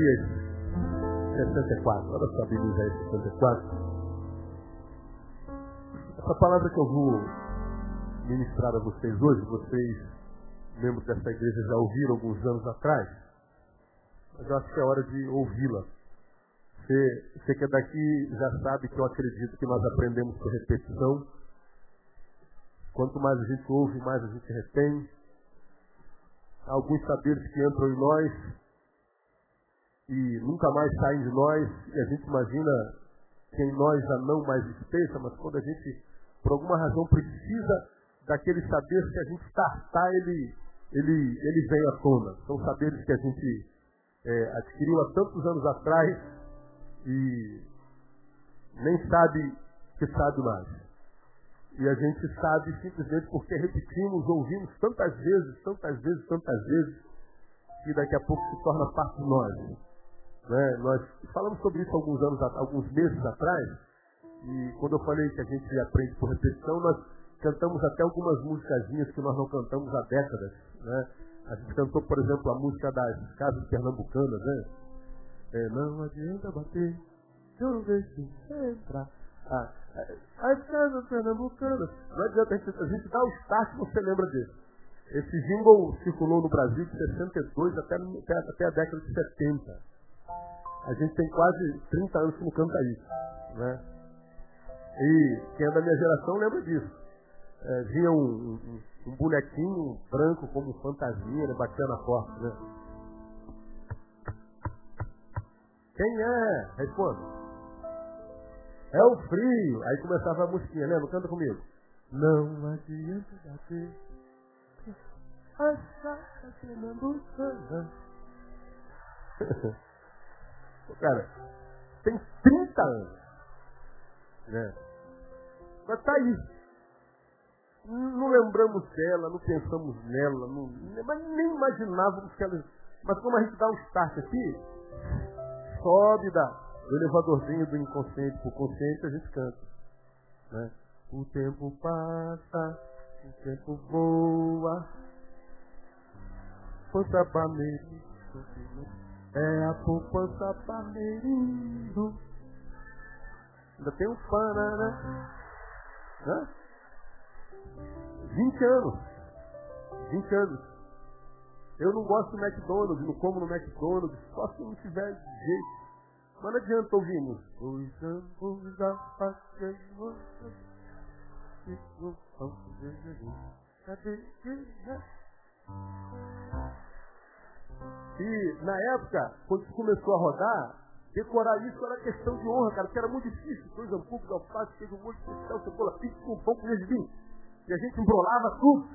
Isaías 64. Olha só a Bíblia Isaías 64. Essa palavra que eu vou ministrar a vocês hoje, vocês, membros dessa igreja, já ouviram alguns anos atrás, mas eu acho que é hora de ouvi-la. Você, você que é daqui já sabe que eu acredito que nós aprendemos por repetição. Quanto mais a gente ouve, mais a gente retém. Há alguns saberes que entram em nós e nunca mais saem de nós, e a gente imagina que em nós já não mais esteja, mas quando a gente, por alguma razão, precisa daquele saber que a gente startar, ele, ele, ele vem à tona. São saberes que a gente é, adquiriu há tantos anos atrás e nem sabe que sabe mais. E a gente sabe simplesmente porque repetimos, ouvimos tantas vezes, tantas vezes, tantas vezes, que daqui a pouco se torna parte de nós. Né? Nós falamos sobre isso alguns anos, alguns meses atrás, e quando eu falei que a gente aprende por repetição, nós cantamos até algumas músicas que nós não cantamos há décadas. Né? A gente cantou, por exemplo, a música das casas pernambucanas, né? É, não adianta bater, eu não deixo entrar. Ah, as casas pernambucanas. Não adianta, a gente, a gente dá o start você lembra disso. Esse jingle circulou no Brasil de 62 até, até, até a década de 70. A gente tem quase 30 anos que não canta isso. Né? E quem é da minha geração lembra disso. É, vinha um, um, um, bonequinho branco como fantasia, né, batia na porta. Né? Quem é? Responda. É o frio. Aí começava a musiquinha, lembra? Canta comigo. Não adianta bater. Cara, tem 30 anos. Né? Mas tá aí. Não lembramos dela, não pensamos nela, não, mas nem imaginávamos que ela. Mas como a gente dá um start aqui, sobe da, do elevadorzinho do inconsciente para o consciente, a gente canta. Né? O tempo passa, o tempo voa, poupança Palmeirinho, é a poupança Palmeirinho. Ainda tem um panará. Hã? 20 anos. 20 anos. Eu não gosto do McDonald's, não como no McDonald's, só se não tiver jeito. Mas não adianta ouvirmos. Os da pátria E na época, quando isso começou a rodar, decorar isso era questão de honra, cara, que era muito difícil. Coisa pública, alface, teve um monte de céu, cebola, pizza, com pão, com vinho. E a gente embrolava tudo.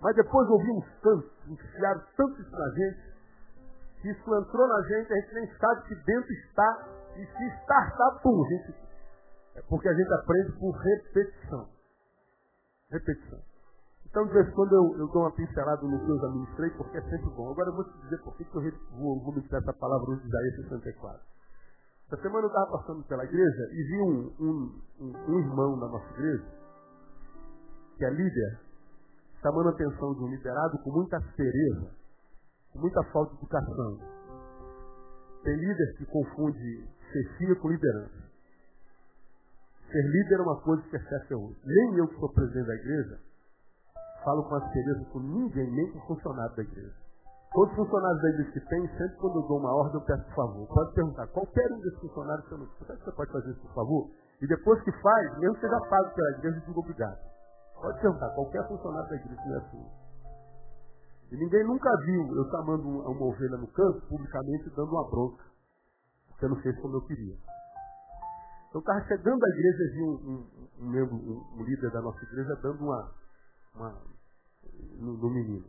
Mas depois ouvimos tanto, enfiaram tanto isso na gente, que isso entrou na gente, a gente nem sabe que dentro está, e se está, está, pum, gente. É porque a gente aprende por repetição. Repetição. Então, de vez em quando eu, eu dou uma pincelada no que eu já ministrei, porque é sempre bom. Agora eu vou te dizer por que eu vou, vou ministrar essa palavra de Isaías 64. Essa semana eu estava passando pela igreja e vi um, um, um, um irmão da nossa igreja, que é líder, chamando a atenção de um liderado com muita aspereza, com muita falta de educação. Tem líder que confunde chefia com liderança. Ser líder é uma coisa que é chefe é outra. Nem eu que sou presidente da igreja, falo com aspereza com ninguém, nem com funcionário da igreja. Todos os funcionários da igreja que tem, sempre quando eu dou uma ordem, eu peço por favor. Pode perguntar, qualquer um desses funcionários, você, não, você pode fazer isso, por favor? E depois que faz, mesmo que seja pago pela igreja, eu digo obrigado. Pode perguntar, qualquer funcionário da igreja não é assim. E ninguém nunca viu eu chamando uma ovelha no canto, publicamente, dando uma bronca. Porque eu não fez como eu queria. Eu estava chegando à igreja vi um, um, um membro, um, um, líder da nossa igreja, dando uma, uma no, no menino.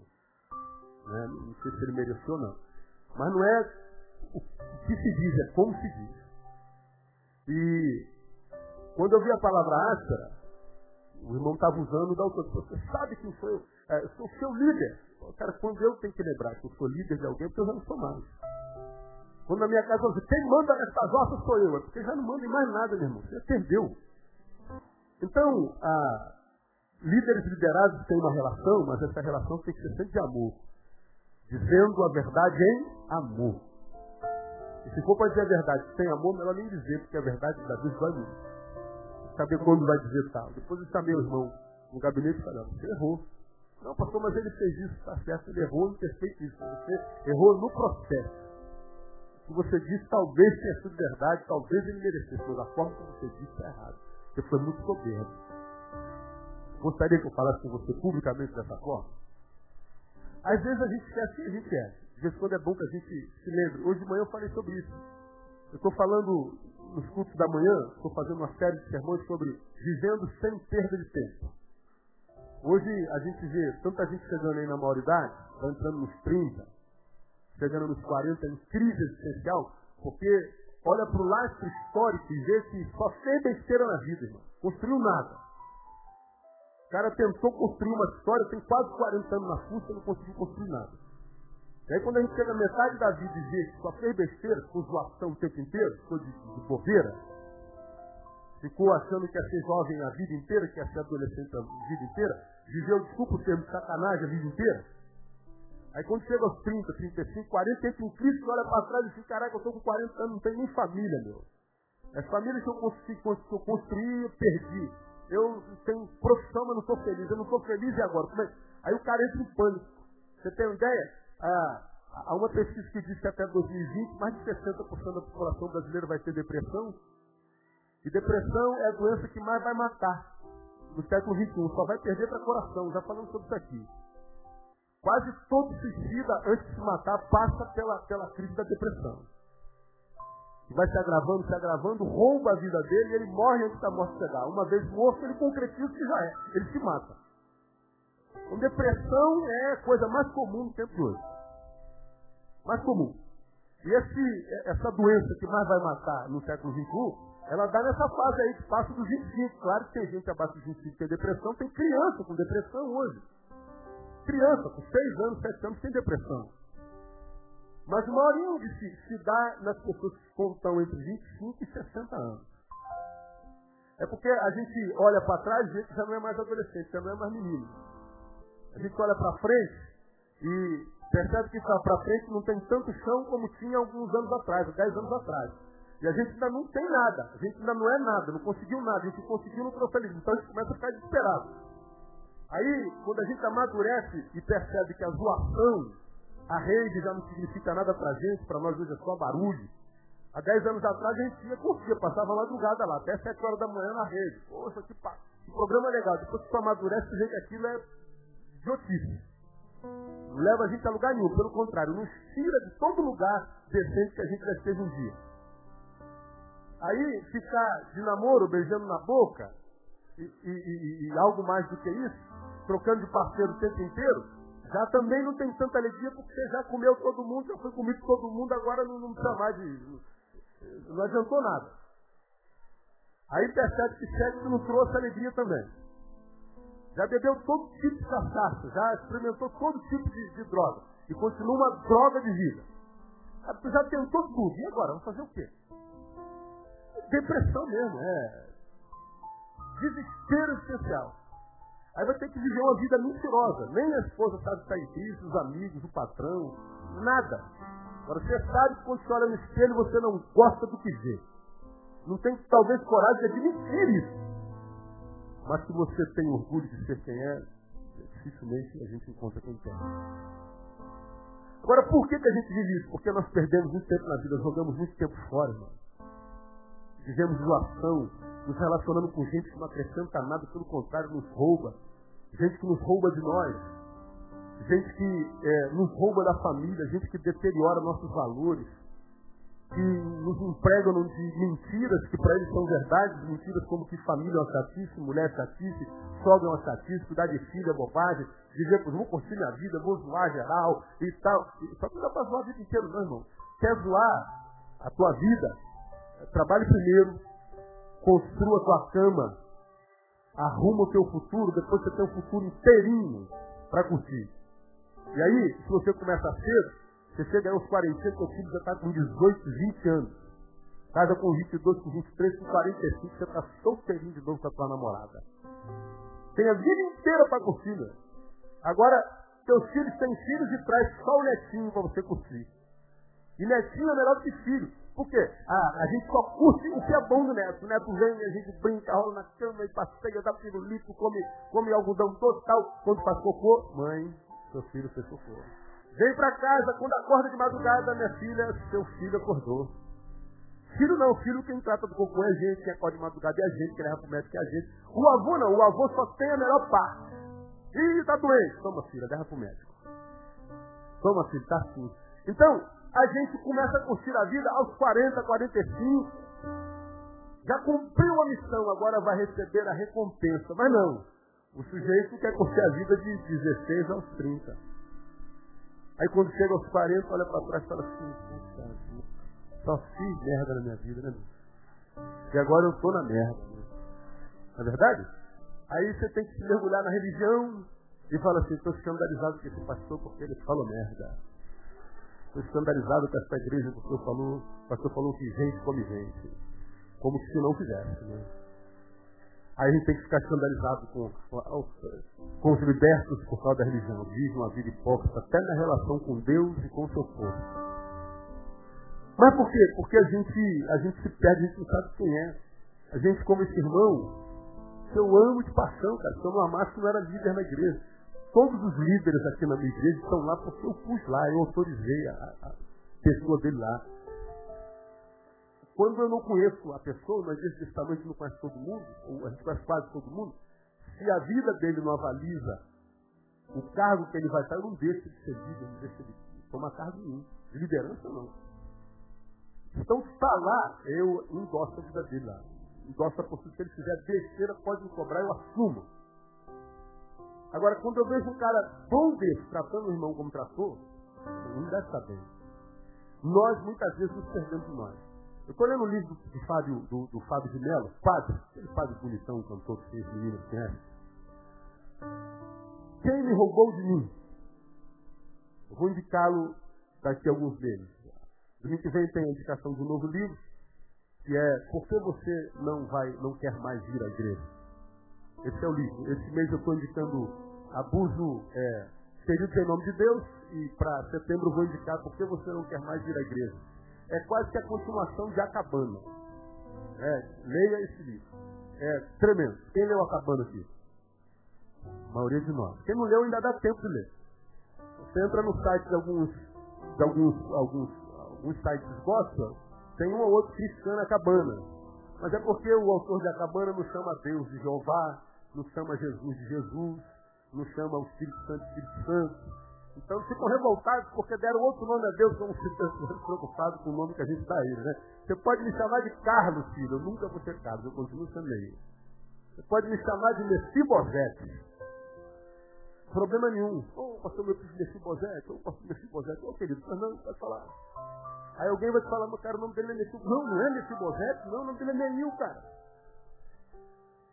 Né? Não sei se ele mereceu ou não. Mas não é o que se diz, é como se diz. E quando eu vi a palavra áspera, o irmão estava usando da autoridade. Você sabe sou eu? É, eu sou seu líder. Cara, quando eu tenho que lembrar que eu sou líder de alguém, porque eu já não sou mais. Quando na minha casa digo, quem manda nessas osas sou eu. É porque já não manda em mais nada, meu irmão. Você perdeu. Então, a, líderes liderados têm uma relação, mas essa relação tem que ser sempre de amor. Dizendo a verdade em amor. E se for para dizer a verdade sem amor, melhor nem dizer, porque a verdade da Deus vai muito. Saber quando vai dizer tal. Depois eu chamei irmão no gabinete e você errou. Não, pastor, mas ele fez isso, está certo, ele errou feito isso. Você errou no processo. Que você disse talvez tenha sido verdade, talvez ele merecesse, mas a forma como você disse está errado. Você foi muito soberbo. Gostaria que eu falasse com você publicamente dessa forma? Às vezes a gente esquece quem a gente é. De vez em quando é bom que a gente se lembre. Hoje de manhã eu falei sobre isso. Eu estou falando nos cultos da manhã, estou fazendo uma série de sermões sobre vivendo sem perda de tempo. Hoje a gente vê tanta gente chegando aí na maioridade, está entrando nos 30, chegando nos 40, em crise existencial, porque olha para o lastro histórico e vê que só fez besteira na vida, irmão. Construiu nada. Cara tentou construir uma história, tem quase 40 anos na fuça e não conseguiu construir nada. E aí quando a gente chega metade da vida e vê que só fez besteira, com zoação o tempo inteiro, ficou de, de bobeira, ficou achando que ia ser jovem a vida inteira, que ia ser adolescente a vida inteira, viveu, desculpa o termo, sacanagem a vida inteira. Aí quando chega aos 30, 35, 40, entra em Cristo, olha para trás e diz, caraca, eu estou com 40 anos, não tenho nem família, meu. As famílias que eu construí, que eu construí, eu perdi. Eu tenho profissão, mas não estou feliz. Eu não estou feliz e agora? É? Aí o cara entra em pânico. Você tem uma ideia? Ah, há uma pesquisa que diz que até 2020, mais de 60% da população brasileira vai ter depressão. E depressão é a doença que mais vai matar no século XXI. Só vai perder para coração. Já falamos sobre isso aqui. Quase todo suicida, antes de se matar, passa pela, pela crise da depressão. Vai se agravando, se agravando, rouba a vida dele e ele morre antes da morte chegar. Uma vez morto, ele concretiza o que já é. Ele se mata. Então, depressão é a coisa mais comum no tempo de hoje. Mais comum. E esse, essa doença que mais vai matar no século XXI ela dá nessa fase aí que passa dos 25. Claro que tem gente abaixo dos 25 que tem depressão, tem criança com depressão hoje. Criança com 6 anos, 7 anos tem depressão. Mas o maior índice se dá nas pessoas que estão entre 25 e 60 anos. É porque a gente olha para trás e vê que já não é mais adolescente, já não é mais menino. A gente olha para frente e percebe que para frente não tem tanto chão como tinha alguns anos atrás, 10 anos atrás. E a gente ainda não tem nada. A gente ainda não é nada, não conseguiu nada. A gente conseguiu no troféu. Então a gente começa a ficar desesperado. Aí, quando a gente amadurece e percebe que a zoação, a rede já não significa nada pra gente, para nós hoje é só barulho. Há 10 anos atrás a gente ia curtir, passava madrugada lá, até 7 horas da manhã na rede. Poxa, que, pa... que programa legal. Depois que tu amadurece, tu vê que aquilo é idiotice. Não leva a gente a lugar nenhum, pelo contrário, nos tira de todo lugar decente que a gente já esteve um dia. Aí ficar de namoro, beijando na boca, e, e, e, e, algo mais do que isso, trocando de parceiro o tempo inteiro, já também não tem tanta alegria porque você já comeu todo mundo, já foi comido todo mundo, agora não, não precisa mais de. Não adiantou nada. Aí percebe que sexo não trouxe alegria também. Já bebeu todo tipo de cachaça, já experimentou todo tipo de, de droga. E continua uma droga de vida. Já tentou tudo. E agora? Vamos fazer o quê? depressão mesmo, é desespero especial. Aí vai ter que viver uma vida mentirosa. Nem a esposa sabe que está em crise, os amigos, o patrão, nada. Agora você sabe que quando você olha no espelho você não gosta do que vê. Não tem talvez coragem de admitir isso. Mas se você tem orgulho de ser quem é, dificilmente a gente encontra quem tem. Agora, por que, que a gente vive isso? Porque nós perdemos muito tempo na vida, jogamos muito tempo fora, irmão vivemos doação, nos relacionando com gente que não acrescenta nada, pelo contrário, nos rouba. Gente que nos rouba de nós. Gente que é, nos rouba da família, gente que deteriora nossos valores, que nos empregam de mentiras que para eles são verdades, mentiras como que família é uma chatice, mulher é chatice, sogra é uma chatice, cuidar de filho é bobagem, dizer, vou curtir minha vida, vou zoar geral e tal. Só que não dá para zoar a vida inteira, não, irmão. Quer zoar a tua vida? Trabalhe primeiro, construa tua cama, arruma o teu futuro, depois você tem um futuro inteirinho para curtir. E aí, se você começa cedo, você chega aos 45, seu filho já está com 18, 20 anos. Casa com 22, com 23, com 45, você está solteirinho de novo com a tua namorada. Tem a vida inteira para curtir. Né? Agora, teus filhos têm filhos e traz só o netinho para você curtir. E netinho é melhor que filho. Por quê? Ah, a gente só curte o que é bom do neto. O neto vem, a gente brinca, rola na cama e passeia, dá pirulito, come, come algodão total. Quando faz cocô, mãe, seu filho fez cocô. Vem para casa, quando acorda de madrugada, minha filha, seu filho acordou. Filho não, filho quem trata do cocô é a gente, quem acorda de madrugada é a gente, quem leva pro médico é a gente. O avô não, o avô só tem a melhor parte. Ih, tá doente. Toma, filha, leva pro médico. Toma, filho, tá sujo. Então, a gente começa a curtir a vida aos 40, 45. Já cumpriu a missão, agora vai receber a recompensa. Mas não. O sujeito quer curtir a vida de 16 aos 30. Aí quando chega aos 40, olha para trás e fala assim, só fiz merda na minha vida, né? E agora eu estou na merda. Não é verdade? Aí você tem que se mergulhar na religião e fala assim, estou escandalizado com esse pastor porque ele falou merda. Estou escandalizado com essa igreja porque o falou, o pastor falou que gente come gente. Como se não fizesse, né? Aí a gente tem que ficar escandalizado com, com, com os libertos por causa da religião. Vive uma vida hipócrita, até na relação com Deus e com o seu povo. Mas por quê? Porque a gente, a gente se perde, a gente não sabe quem é. A gente, como esse irmão, que eu amo de paixão, cara. Se eu não amasse, não era líder na igreja. Todos os líderes aqui na minha igreja estão lá porque eu pus lá, eu autorizei a, a pessoa dele lá. Quando eu não conheço a pessoa, igreja desse tamanho não conhece todo mundo, ou a gente conhece quase todo mundo, se a vida dele não avaliza o cargo que ele vai estar, eu não deixo de ser líder, não deixo de tomar cargo nenhum. De liderança não. Então está lá, eu endosso a vida dele lá. Endosso a postura, se ele fizer besteira, pode me cobrar, eu assumo. Agora, quando eu vejo um cara bom desse, tratando o irmão como tratou, não deve estar bem. Nós, muitas vezes, nos perdemos de nós. Eu estou lendo o livro do Fábio, do, do Fábio de Mello, Padre, aquele Padre bonitão, cantor que fez meninas, conhece? Quem me roubou de mim? Eu vou indicá-lo daqui a alguns meses. Domingo que vem tem a indicação de um novo livro, que é Por que você não vai, não quer mais vir à igreja? Esse é o livro. Esse mês eu estou indicando abuso é, ferido em nome de Deus e para setembro vou indicar por que você não quer mais vir à igreja. É quase que a continuação de Acabana. É, leia esse livro. É tremendo. Quem leu Acabana aqui? A maioria de nós. Quem não leu ainda dá tempo de ler. Você entra no site de alguns, de alguns, alguns, alguns sites gospel, tem um ou outro cristiano Acabana. Mas é porque o autor de Acabana não chama Deus de Jeová, não chama Jesus de Jesus, não chama o Espírito Santo de Espírito Santo. Então ficam revoltados porque deram outro nome a Deus, como se preocupado com o nome que a gente dá a ele. Né? Você pode me chamar de Carlos, filho, eu nunca vou ser Carlos, eu continuo sendo ele. Você pode me chamar de Messibosete. Problema nenhum. Ô, oh, pastor, meu filho Messibosete, ô, oh, pastor Messibosete, ô, oh, querido, mas não, pode falar. Aí alguém vai te falar, meu cara, o nome dele é Messibosete. Não, não é Messibosete, não, o nome dele é Neil, cara.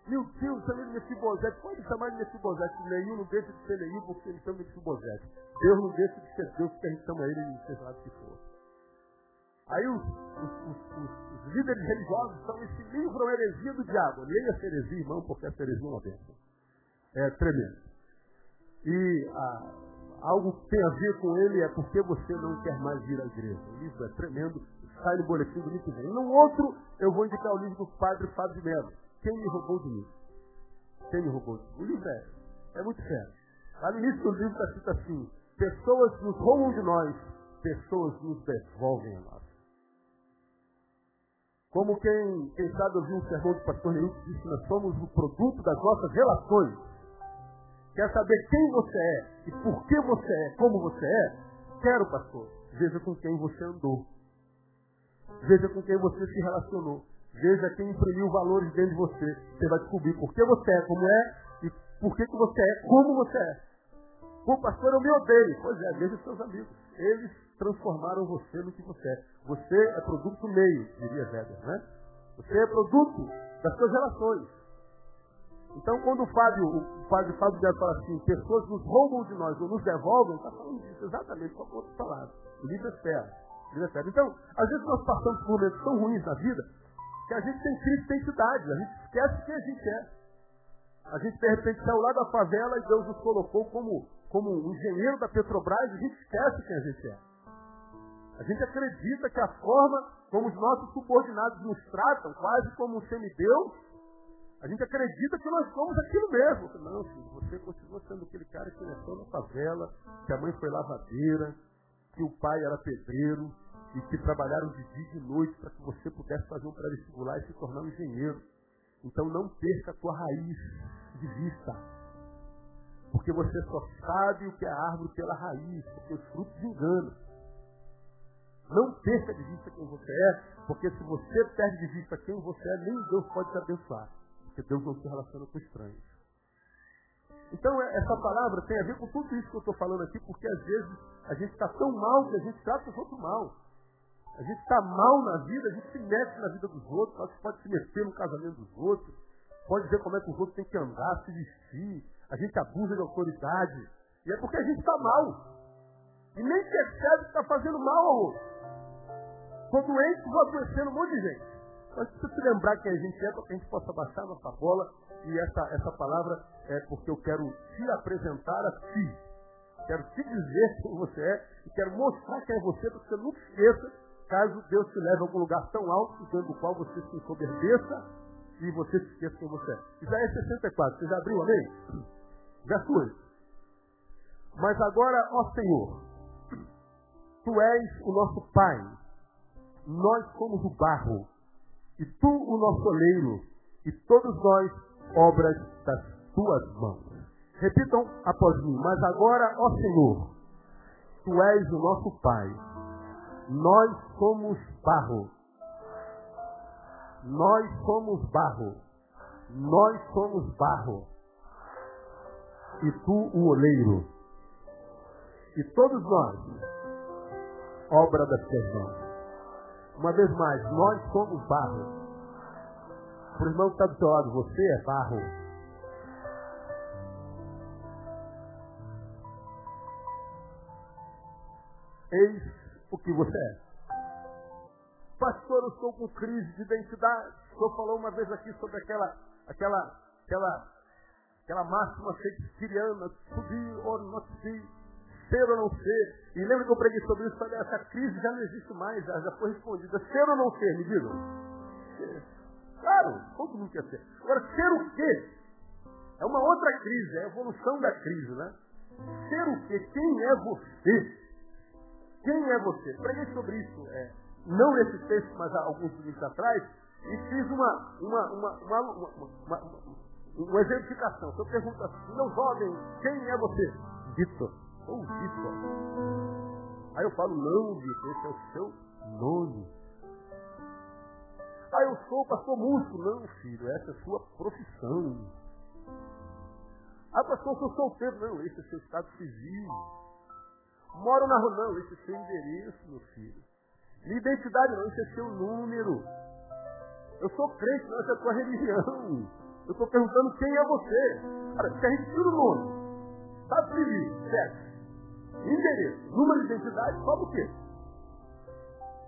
Meu Deus, chama ele de Mefibosete. Pode chamar de Mefibosete. Nenhum não deixa de ser Neil porque ele chama de Mefibosete. Deus não deixa de ser Deus porque a gente chama ele de seja que for. Aí os, os, os, os, líderes religiosos são esse livro é heresia do diabo. Leia a heresia, irmão, porque essa heresia é uma. É tremendo. E ah, algo que tem a ver com ele é porque você não quer mais vir à igreja. O livro é tremendo, sai no boletim do que vem. No outro, eu vou indicar o livro do padre Fábio de Mello. Quem me roubou de mim? Quem me roubou de mim? O livro é, é muito sério. Lá no início do livro está escrito assim, pessoas nos roubam de nós, pessoas nos devolvem a nós. Como quem, quem sabe ouviu um sermão do pastor Neil que disse nós somos o produto das nossas relações. Quer saber quem você é e por que você é, como você é? Quero, pastor. Veja com quem você andou. Veja com quem você se relacionou. Veja quem imprimiu valores dentro de você. Você vai descobrir por que você é como é e por que, que você é como você é. Pô, pastor, eu me odeio. Pois é, veja seus amigos. Eles transformaram você no que você é. Você é produto meio, diria Weber, né? Você é produto das suas relações. Então, quando o Fábio, o padre Fábio deve falar assim, pessoas nos roubam de nós ou nos devolvem, está falando disso exatamente com outras palavras. O livro é sério. O livro é sério. Então, às vezes nós passamos por momentos tão ruins na vida, que a gente tem crise de identidade, a gente esquece quem a gente é. A gente, de repente, saiu lá da favela e Deus nos colocou como, como um engenheiro da Petrobras, a gente esquece quem a gente é. A gente acredita que a forma como os nossos subordinados nos tratam, quase como um semideus, a gente acredita que nós somos aquilo mesmo. Não, filho, você continua sendo aquele cara que nasceu na favela, que a mãe foi lavadeira, que o pai era pedreiro, e que trabalharam de dia e de noite para que você pudesse fazer um pré-vestibular e se tornar um engenheiro. Então não perca a tua raiz de vista. Porque você só sabe o que é a árvore pela raiz, porque os frutos enganam. Não perca de vista quem você é, porque se você perde de vista quem você é, nem Deus pode te abençoar. Porque Deus não se relaciona com estranhos. Então é, essa palavra tem a ver com tudo isso que eu estou falando aqui, porque às vezes a gente está tão mal que a gente trata os outros mal. A gente está mal na vida, a gente se mete na vida dos outros, a gente pode se meter no casamento dos outros, pode ver como é que os outros têm que andar, se vestir, a gente abusa de autoridade. E é porque a gente está mal. E nem percebe que está fazendo mal ao outro. Quando doente, vou adoecendo um monte de gente. Mas precisa se lembrar que a gente é para que a gente possa baixar nossa bola. E essa, essa palavra é porque eu quero te apresentar a ti. Quero te dizer quem você é e quero mostrar quem é você, para que você nunca esqueça, caso Deus te leve a algum lugar tão alto, dentro do qual você se ensoberbeça e você se esqueça quem você é. Isaías 64, você já abriu, amém? Verso 8. Mas agora, ó Senhor, Tu és o nosso Pai, nós somos o barro, e Tu o nosso oleiro, e todos nós obras das Tuas mãos. Repitam após mim, mas agora, ó Senhor, Tu és o nosso Pai, nós somos barro, nós somos barro, nós somos barro, e Tu o oleiro, e todos nós obra das tuas mãos. Uma vez mais, nós somos barro. O irmão que está do seu lado, você é barro. Eis o que você é. Pastor, eu estou com crise de identidade. O senhor falou uma vez aqui sobre aquela, aquela, aquela, aquela máxima shakespeariana, subir or not see ser ou não ser. E lembra que eu preguei sobre isso? Falei, essa crise já não existe mais, já, já foi respondida. Ser ou não ser, me digam? Claro, todo mundo quer ser. Agora, ser o quê? É uma outra crise, é a evolução da crise, né? Ser o quê? Quem é você? Quem é você? Preguei sobre isso, é, não nesse texto, mas há alguns minutos atrás, e fiz uma, uma, uma, uma, uma, uma, uma exemplificação. Se eu pergunto assim, meu jovem, quem é você? Vitor. Ou Vitor. Aí eu falo, não, Vitor, esse é o seu nome. Ah, eu sou pastor músico. Não, filho, essa é a sua profissão. Ah, pastor, eu sou solteiro. Não, esse é seu estado civil. Moro na rua. Não, esse é seu endereço, meu filho. Minha identidade não, esse é seu número. Eu sou crente, não, essa é a tua religião. Eu estou perguntando quem é você. Cara, se a gente tira o nome, estado civil, certo? Endereço, número de identidade, sobe o quê?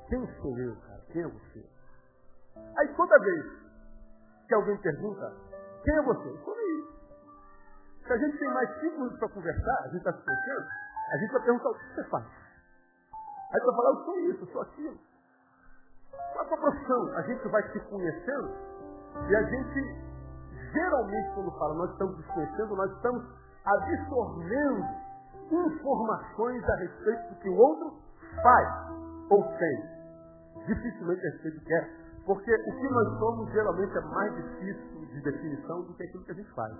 Quem sou eu, cara? Quem é você? Aí toda vez que alguém pergunta, quem é você? Eu sou aí. Se a gente tem mais cinco minutos para conversar, a gente está se conhecendo, a gente vai perguntar o que você faz. Aí você vai falar, eu sou isso, eu sou aquilo. Qual a sua profissão? A gente vai se conhecendo e a gente, geralmente, quando fala nós estamos nos conhecendo, nós estamos absorvendo informações a respeito do que o outro faz ou tem. Dificilmente a respeito do que é. Porque o que nós somos geralmente é mais difícil de definição do que aquilo que a gente faz.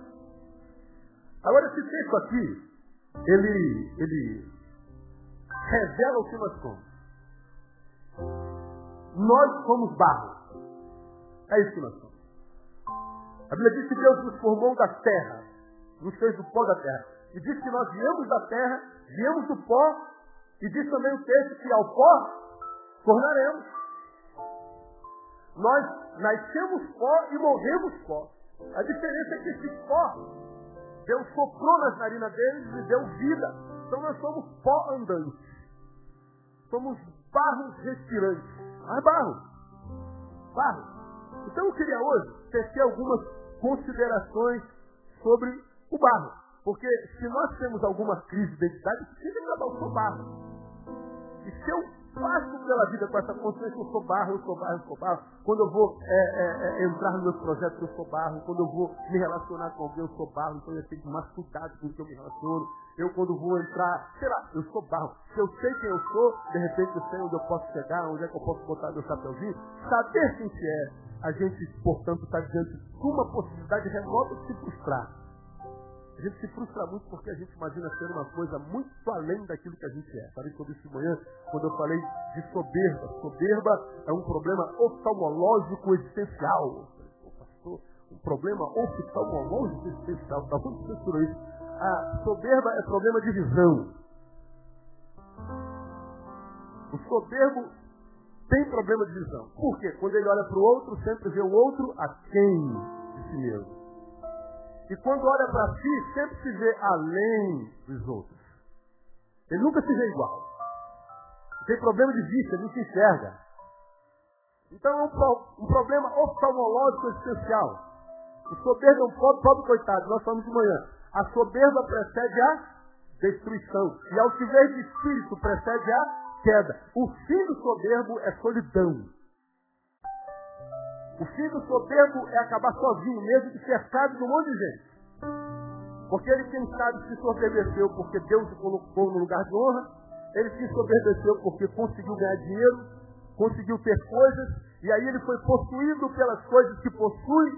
Agora esse texto aqui, ele, ele revela o que nós somos. Nós somos barro. É isso que nós somos. A Bíblia diz que Deus nos formou da terra, nos fez do pó da terra. E diz que nós viemos da terra, viemos do pó, e diz também o texto que ao pó tornaremos. Nós nascemos pó e morremos pó. A diferença é que esse pó, Deus soprou nas narinas deles e deu vida. Então nós somos pó andante. Somos barros respirantes. Mas barro. Barro. Então eu queria hoje tecer algumas considerações sobre o barro. Porque se nós temos alguma crise de identidade, precisa acabar o seu barro. E se eu passo pela vida com essa consciência, eu sou barro, eu sou barro, eu sou barro. Quando eu vou é, é, é, entrar nos meus projetos, eu sou barro. Quando eu vou me relacionar com alguém, eu sou barro. Então eu tenho que mais cuidado com o que eu me relaciono. Eu quando vou entrar, sei lá, eu sou barro. Se eu sei quem eu sou, de repente eu sei onde eu posso chegar, onde é que eu posso botar meu chapéuzinho. Saber quem que é, a gente, portanto, está diante de uma possibilidade remota de se frustrar. A gente se frustra muito porque a gente imagina ser uma coisa muito além daquilo que a gente é. Falei sobre isso de manhã, quando eu falei de soberba. Soberba é um problema oftalmológico existencial. Pastor, um problema oftalmológico existencial. Onde você tirou isso? A soberba é problema de visão. O soberbo tem problema de visão. Por quê? Quando ele olha para o outro, sempre vê o outro a quem de si mesmo. E quando olha para si, sempre se vê além dos outros. Ele nunca se vê igual. Tem problema de vista, ele não se enxerga. Então é um, um problema oftalmológico essencial. O soberbo é um pobre, pobre coitado, nós falamos de manhã. A soberba precede a destruição. E ao que de espírito precede a queda. O fim do soberbo é solidão. O fim do soberbo é acabar sozinho, mesmo que cercado de um monte de gente. Porque ele, quem sabe, se soberbeceu porque Deus o colocou no lugar de honra, ele se soberbeceu porque conseguiu ganhar dinheiro, conseguiu ter coisas, e aí ele foi possuído pelas coisas que possui,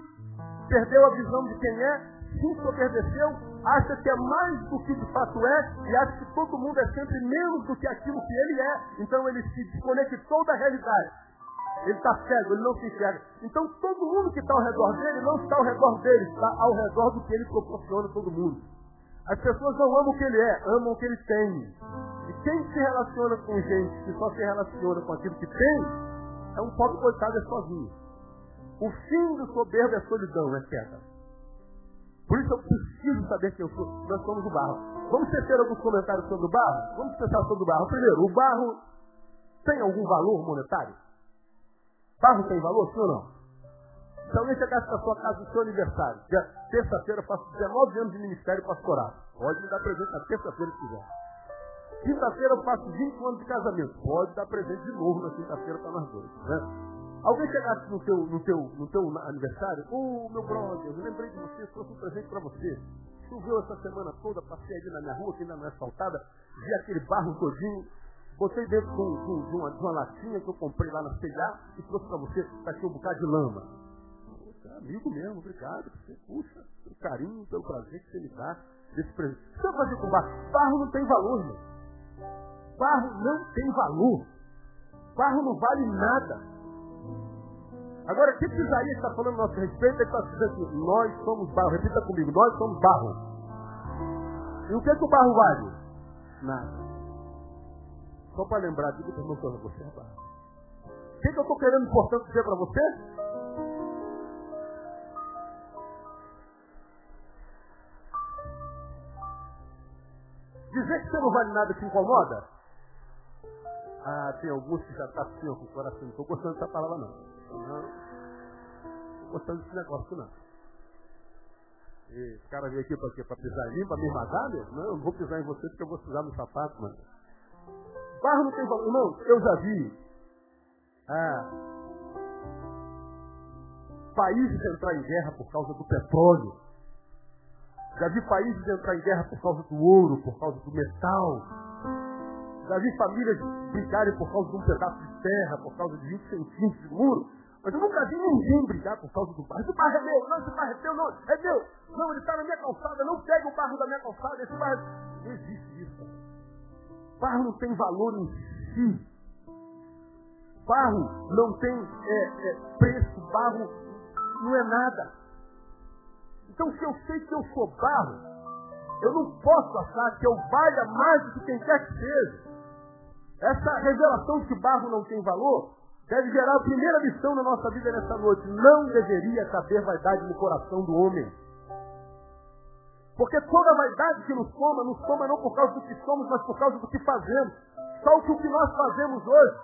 perdeu a visão de quem é, se soberbeceu, acha que é mais do que de fato é, e acha que todo mundo é sempre menos do que aquilo que ele é, então ele se desconectou da realidade. Ele está cego, ele não se enxerga. Então todo mundo que está ao redor dele não está ao redor dele, está ao redor do que ele proporciona a todo mundo. As pessoas não amam o que ele é, amam o que ele tem. E quem se relaciona com gente que só se relaciona com aquilo que tem, é um pobre coitado, é sozinho. O fim do soberbo é solidão, é queda. Por isso eu preciso saber quem eu sou. Nós somos o barro. Vamos tecer alguns comentários sobre o barro? Vamos pensar sobre o barro. Primeiro, o barro tem algum valor monetário? Barro tem valor, sim ou não? Se alguém chegasse na sua casa no seu aniversário, terça-feira eu faço 19 anos de ministério pastoral. Pode me dar presente na terça-feira se quiser. Quinta-feira eu faço 20 anos de casamento. Pode dar presente de novo na quinta-feira para nós dois. Né? Alguém chegasse no teu, no teu, no teu aniversário, ô oh, meu brother, eu lembrei de você, trouxe um presente para você. Choveu essa semana toda, passei ali na minha rua, que ainda não é asfaltada, vi aquele barro todinho, Botei dentro de, um, de, uma, de, uma, latinha que eu comprei lá na C&A e trouxe para você, está aqui um bocado de lama. Você é amigo mesmo, obrigado. Você, puxa, pelo carinho, pelo prazer que você me dá desse presente. O que vai fazer com barro? Barro não tem valor, meu. Barro não tem valor. Barro não vale nada. Agora, o que Isaías está falando a nosso respeito? Ele está dizendo assim, nós somos barro. Repita comigo, nós somos barro. E o que, que o barro vale? Nada. Só para lembrar, diga para o irmão, você é barro. O que, que eu estou querendo, portanto, dizer para você? Dizer que você não vale nada te incomoda? Ah, tem alguns que já estão tá assim, com o coração. Não estou gostando dessa palavra, não. Não estou gostando desse negócio, não. E esse cara veio aqui para quê? Para pisar em mim, para me esmagar, meu? Não, eu não vou pisar em você porque eu vou pisar no sapato, mano. Barro não tem valor. Irmão, eu já vi ah, países entrar em guerra por causa do petróleo. Já vi países entrar em guerra por causa do ouro, por causa do metal. Já vi famílias brigarem por causa de um pedaço de terra, por causa de 20 centímetros de muro. Mas eu nunca vi ninguém brigar por causa do barro. Esse barro é meu, não, esse barro é teu, não, é meu. Não, ele está na minha calçada, não pegue o barro da minha calçada, esse barro é... Não existe isso. Barro não tem valor em si. Barro não tem é, é, preço, barro não é nada. Então, se eu sei que eu sou barro, eu não posso achar que eu valha mais do que quem quer que seja. Essa revelação de que barro não tem valor deve gerar a primeira lição na nossa vida nessa noite. Não deveria caber vaidade no coração do homem. Porque toda vaidade que nos toma, nos toma não por causa do que somos, mas por causa do que fazemos. Só que o que nós fazemos hoje,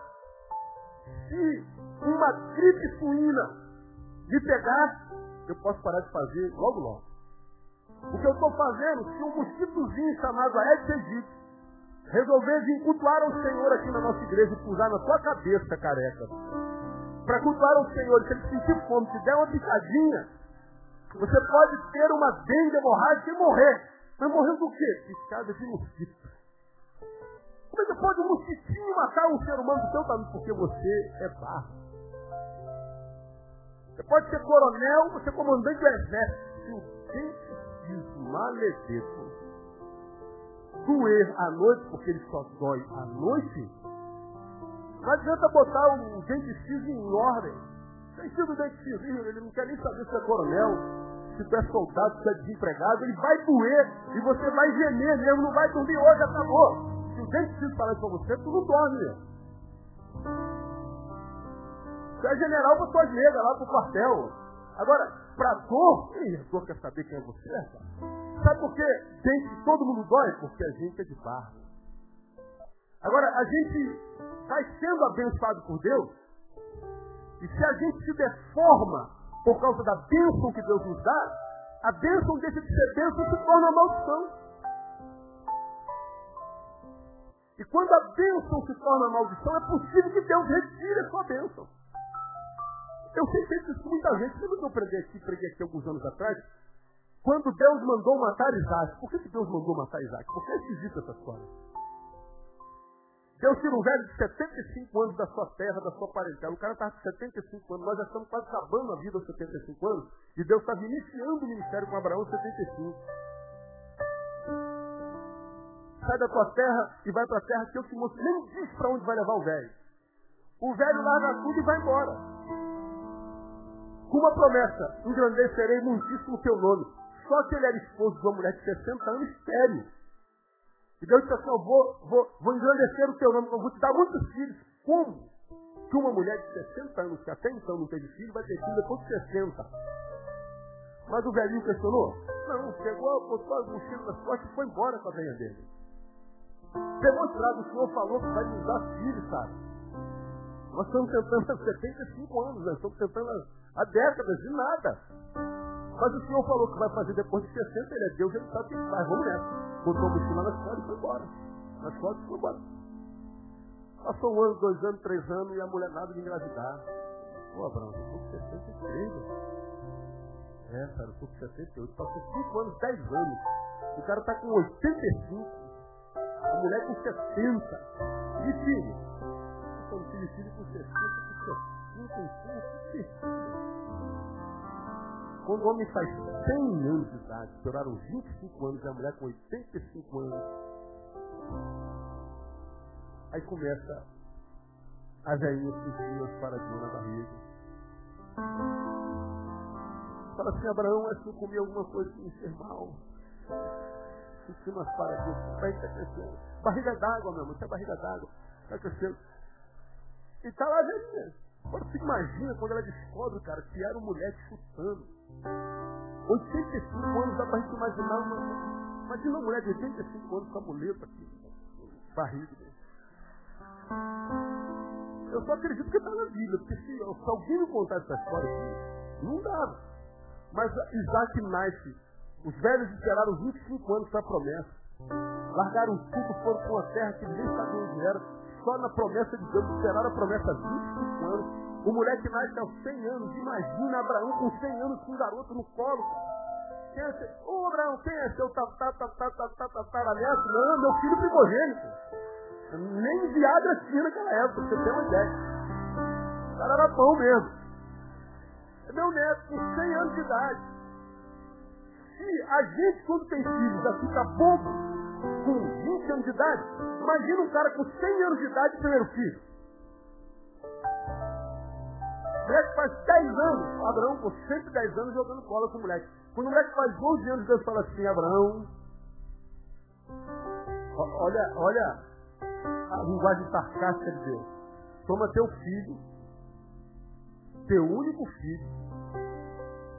se uma gripe suína me pegar, eu posso parar de fazer logo logo. O que eu estou fazendo, se um mosquitozinho chamado Aedes aegypti resolver vir cultuar ao Senhor aqui na nossa igreja e pusar na tua cabeça, careca. Para cultuar ao Senhor, se ele sentir fome, se der uma picadinha, você pode ter uma dengue hemorrágica e morrer. Mas morreu do quê? Picada de mosquito. Como é que pode um mosquitinho matar um ser humano do seu tamanho? Porque você é barro. Você pode ser coronel, você é comandante do exército. Se o dente maledeto doer à noite, porque ele só dói à noite, não adianta botar o dente em ordem. Tem sido dente cis, ele não quer nem saber se é coronel, se tu é soldado, se é desempregado, ele vai doer e você vai gemer mesmo, não vai dormir hoje, acabou. Se o dente cis falar isso pra você, tu não dorme. Tu é general com tuas negras lá pro quartel. Agora, pra dor, ih, a dor quer saber quem é você. Sabe por quê? Dente todo mundo dói? Porque a gente é de barro. Agora, a gente vai sendo abençoado por Deus, e se a gente se deforma por causa da bênção que Deus nos dá, a bênção deixa de ser bênção e se torna maldição. E quando a bênção se torna maldição, é possível que Deus retire a sua bênção. Eu sei que isso muita gente. Lembra que eu preguei aqui, preguei aqui alguns anos atrás? Quando Deus mandou matar Isaac. Por que, que Deus mandou matar Isaac? Por que é esquisita essa história? Deus tira um velho de 75 anos da sua terra, da sua parentela. O cara está com 75 anos. Nós já estamos quase acabando a vida aos 75 anos. E Deus está iniciando o ministério com Abraão aos 75. Sai da tua terra e vai para a terra que eu te mostro. Nem diz para onde vai levar o velho. O velho larga tudo e vai embora com uma promessa, engrandecerei muitíssimo o teu nome. Só que ele era esposo de uma mulher de 60 anos estéreo. E Deus disse assim, eu vou, vou, vou engrandecer o teu nome, eu vou te dar muitos filhos. Como? Que uma mulher de 60 anos, que até então não teve filho, vai ter filho depois de 60. Mas o velhinho questionou? Não, chegou, botou as mochilas nas costas e foi embora com a venha dele. Demonstrado, o Senhor falou que vai nos dar filhos, sabe? Nós estamos tentando há 75 anos, nós estamos tentando há décadas de nada. Mas o Senhor falou que vai fazer depois de 60, ele é Deus, ele sabe o que faz. Vamos nessa. Botou a mochila nas costas e foi embora. Nas costas e foi embora. Passou um ano, dois anos, três anos e a mulher nada de engravidar. Pô, Abraão, eu estou com 63. É, cara, eu estou com 78. Passou 5 anos, 10 anos. O cara está com 85. A mulher com 70. E filho? Então, filho, filho com 60, com 75, quando o homem faz 100 anos de idade, esperaram 25 anos e a mulher com 85 anos, aí começa a velhinha sentir as paradinhas na barriga. Fala assim, Abraão, acho que eu comi alguma coisa que me fez mal. Senti umas paradinhas, barriga está crescendo. Barriga d'água, meu irmão, isso é barriga d'água. Está crescendo. E está lá a velhinha. Agora você imagina quando ela descobre, cara, que era mulher chutando. 85 anos, dá pra gente imaginar uma. Imagina uma mulher de 85 anos com a muleta aqui, barriga. Eu só acredito que está na Bíblia, porque se, se alguém me contar essa história aqui, não dava. Mas Isaac nasce. Os velhos esperaram 25 anos para a promessa. Largaram tudo, foram para uma terra que nem sabiam onde era. Só na promessa de Deus, esperaram a promessa 25 anos. O moleque nasce aos 100 anos. Imagina Abraão com 100 anos com um garoto no colo. É seu? Ô Abraão, quem é seu tataraneto? Não, meu filho primogênito. Nem viada tinha naquela época, você tem uma ideia. O cara era pão mesmo. É meu neto com 100 anos de idade. Se a gente, quando tem filhos, já fica bobo com 20 anos de idade, imagina um cara com 100 anos de idade, primeiro filho moleque faz 10 anos, Abraão com 110 anos jogando bola com o moleque. Quando o moleque faz 12 anos, Deus fala assim, Abraão, olha, olha a linguagem sarcástica de Deus. Toma teu filho, teu único filho,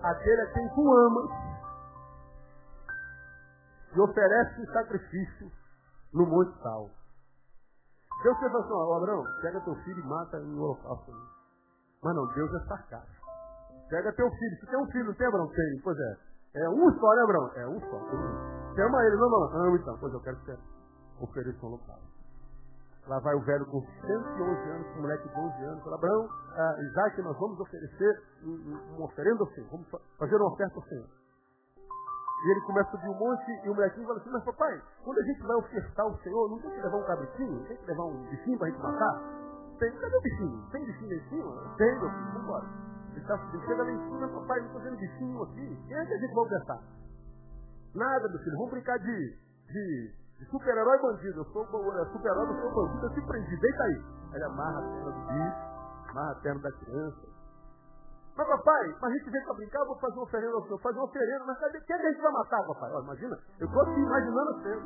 aquele a quem tu amas, e oferece um sacrifício no monte tal. Deus fez assim, ó, Abraão, pega teu filho e mata em holocausto. Mas não, Deus é sarcástico. Pega teu filho. Você tem um filho, não tem, Abraão? Tem. Pois é. É um só, né, Abraão? É um só. Você ama ele, não, não? Amo então. Pois eu quero que você ofereça um local. Lá vai o velho com 111 anos, com o moleque de 11 anos. Fala, Abraão, ah, Isaac, nós vamos oferecer uma oferenda Senhor. Vamos fazer uma oferta Senhor. E ele começa a subir um monte e o molequinho fala assim, mas papai, quando a gente vai ofertar ao Senhor, não tem que levar um cabritinho? Tem que levar um bichinho para a gente matar? Tem, cadê o bichinho? Tem bichinho em cima? Tem, meu filho, vambora. Ele está chega lá em cima, papai, não estou vendo bichinho aqui. Quem é que a gente vai ofertar? Nada, meu filho, vamos brincar de, de de super-herói bandido. Eu sou super-herói, eu sou bandido, eu te prendi, deita aí. Ele amarra a perna do bicho, amarra a perna da criança. Mas papai, mas a gente vem para brincar, eu vou fazer uma oferenda ao senhor, fazer uma oferenda, mas cadê? Quem é que a gente vai matar, papai? Ó, imagina, eu estou aqui imaginando a cena.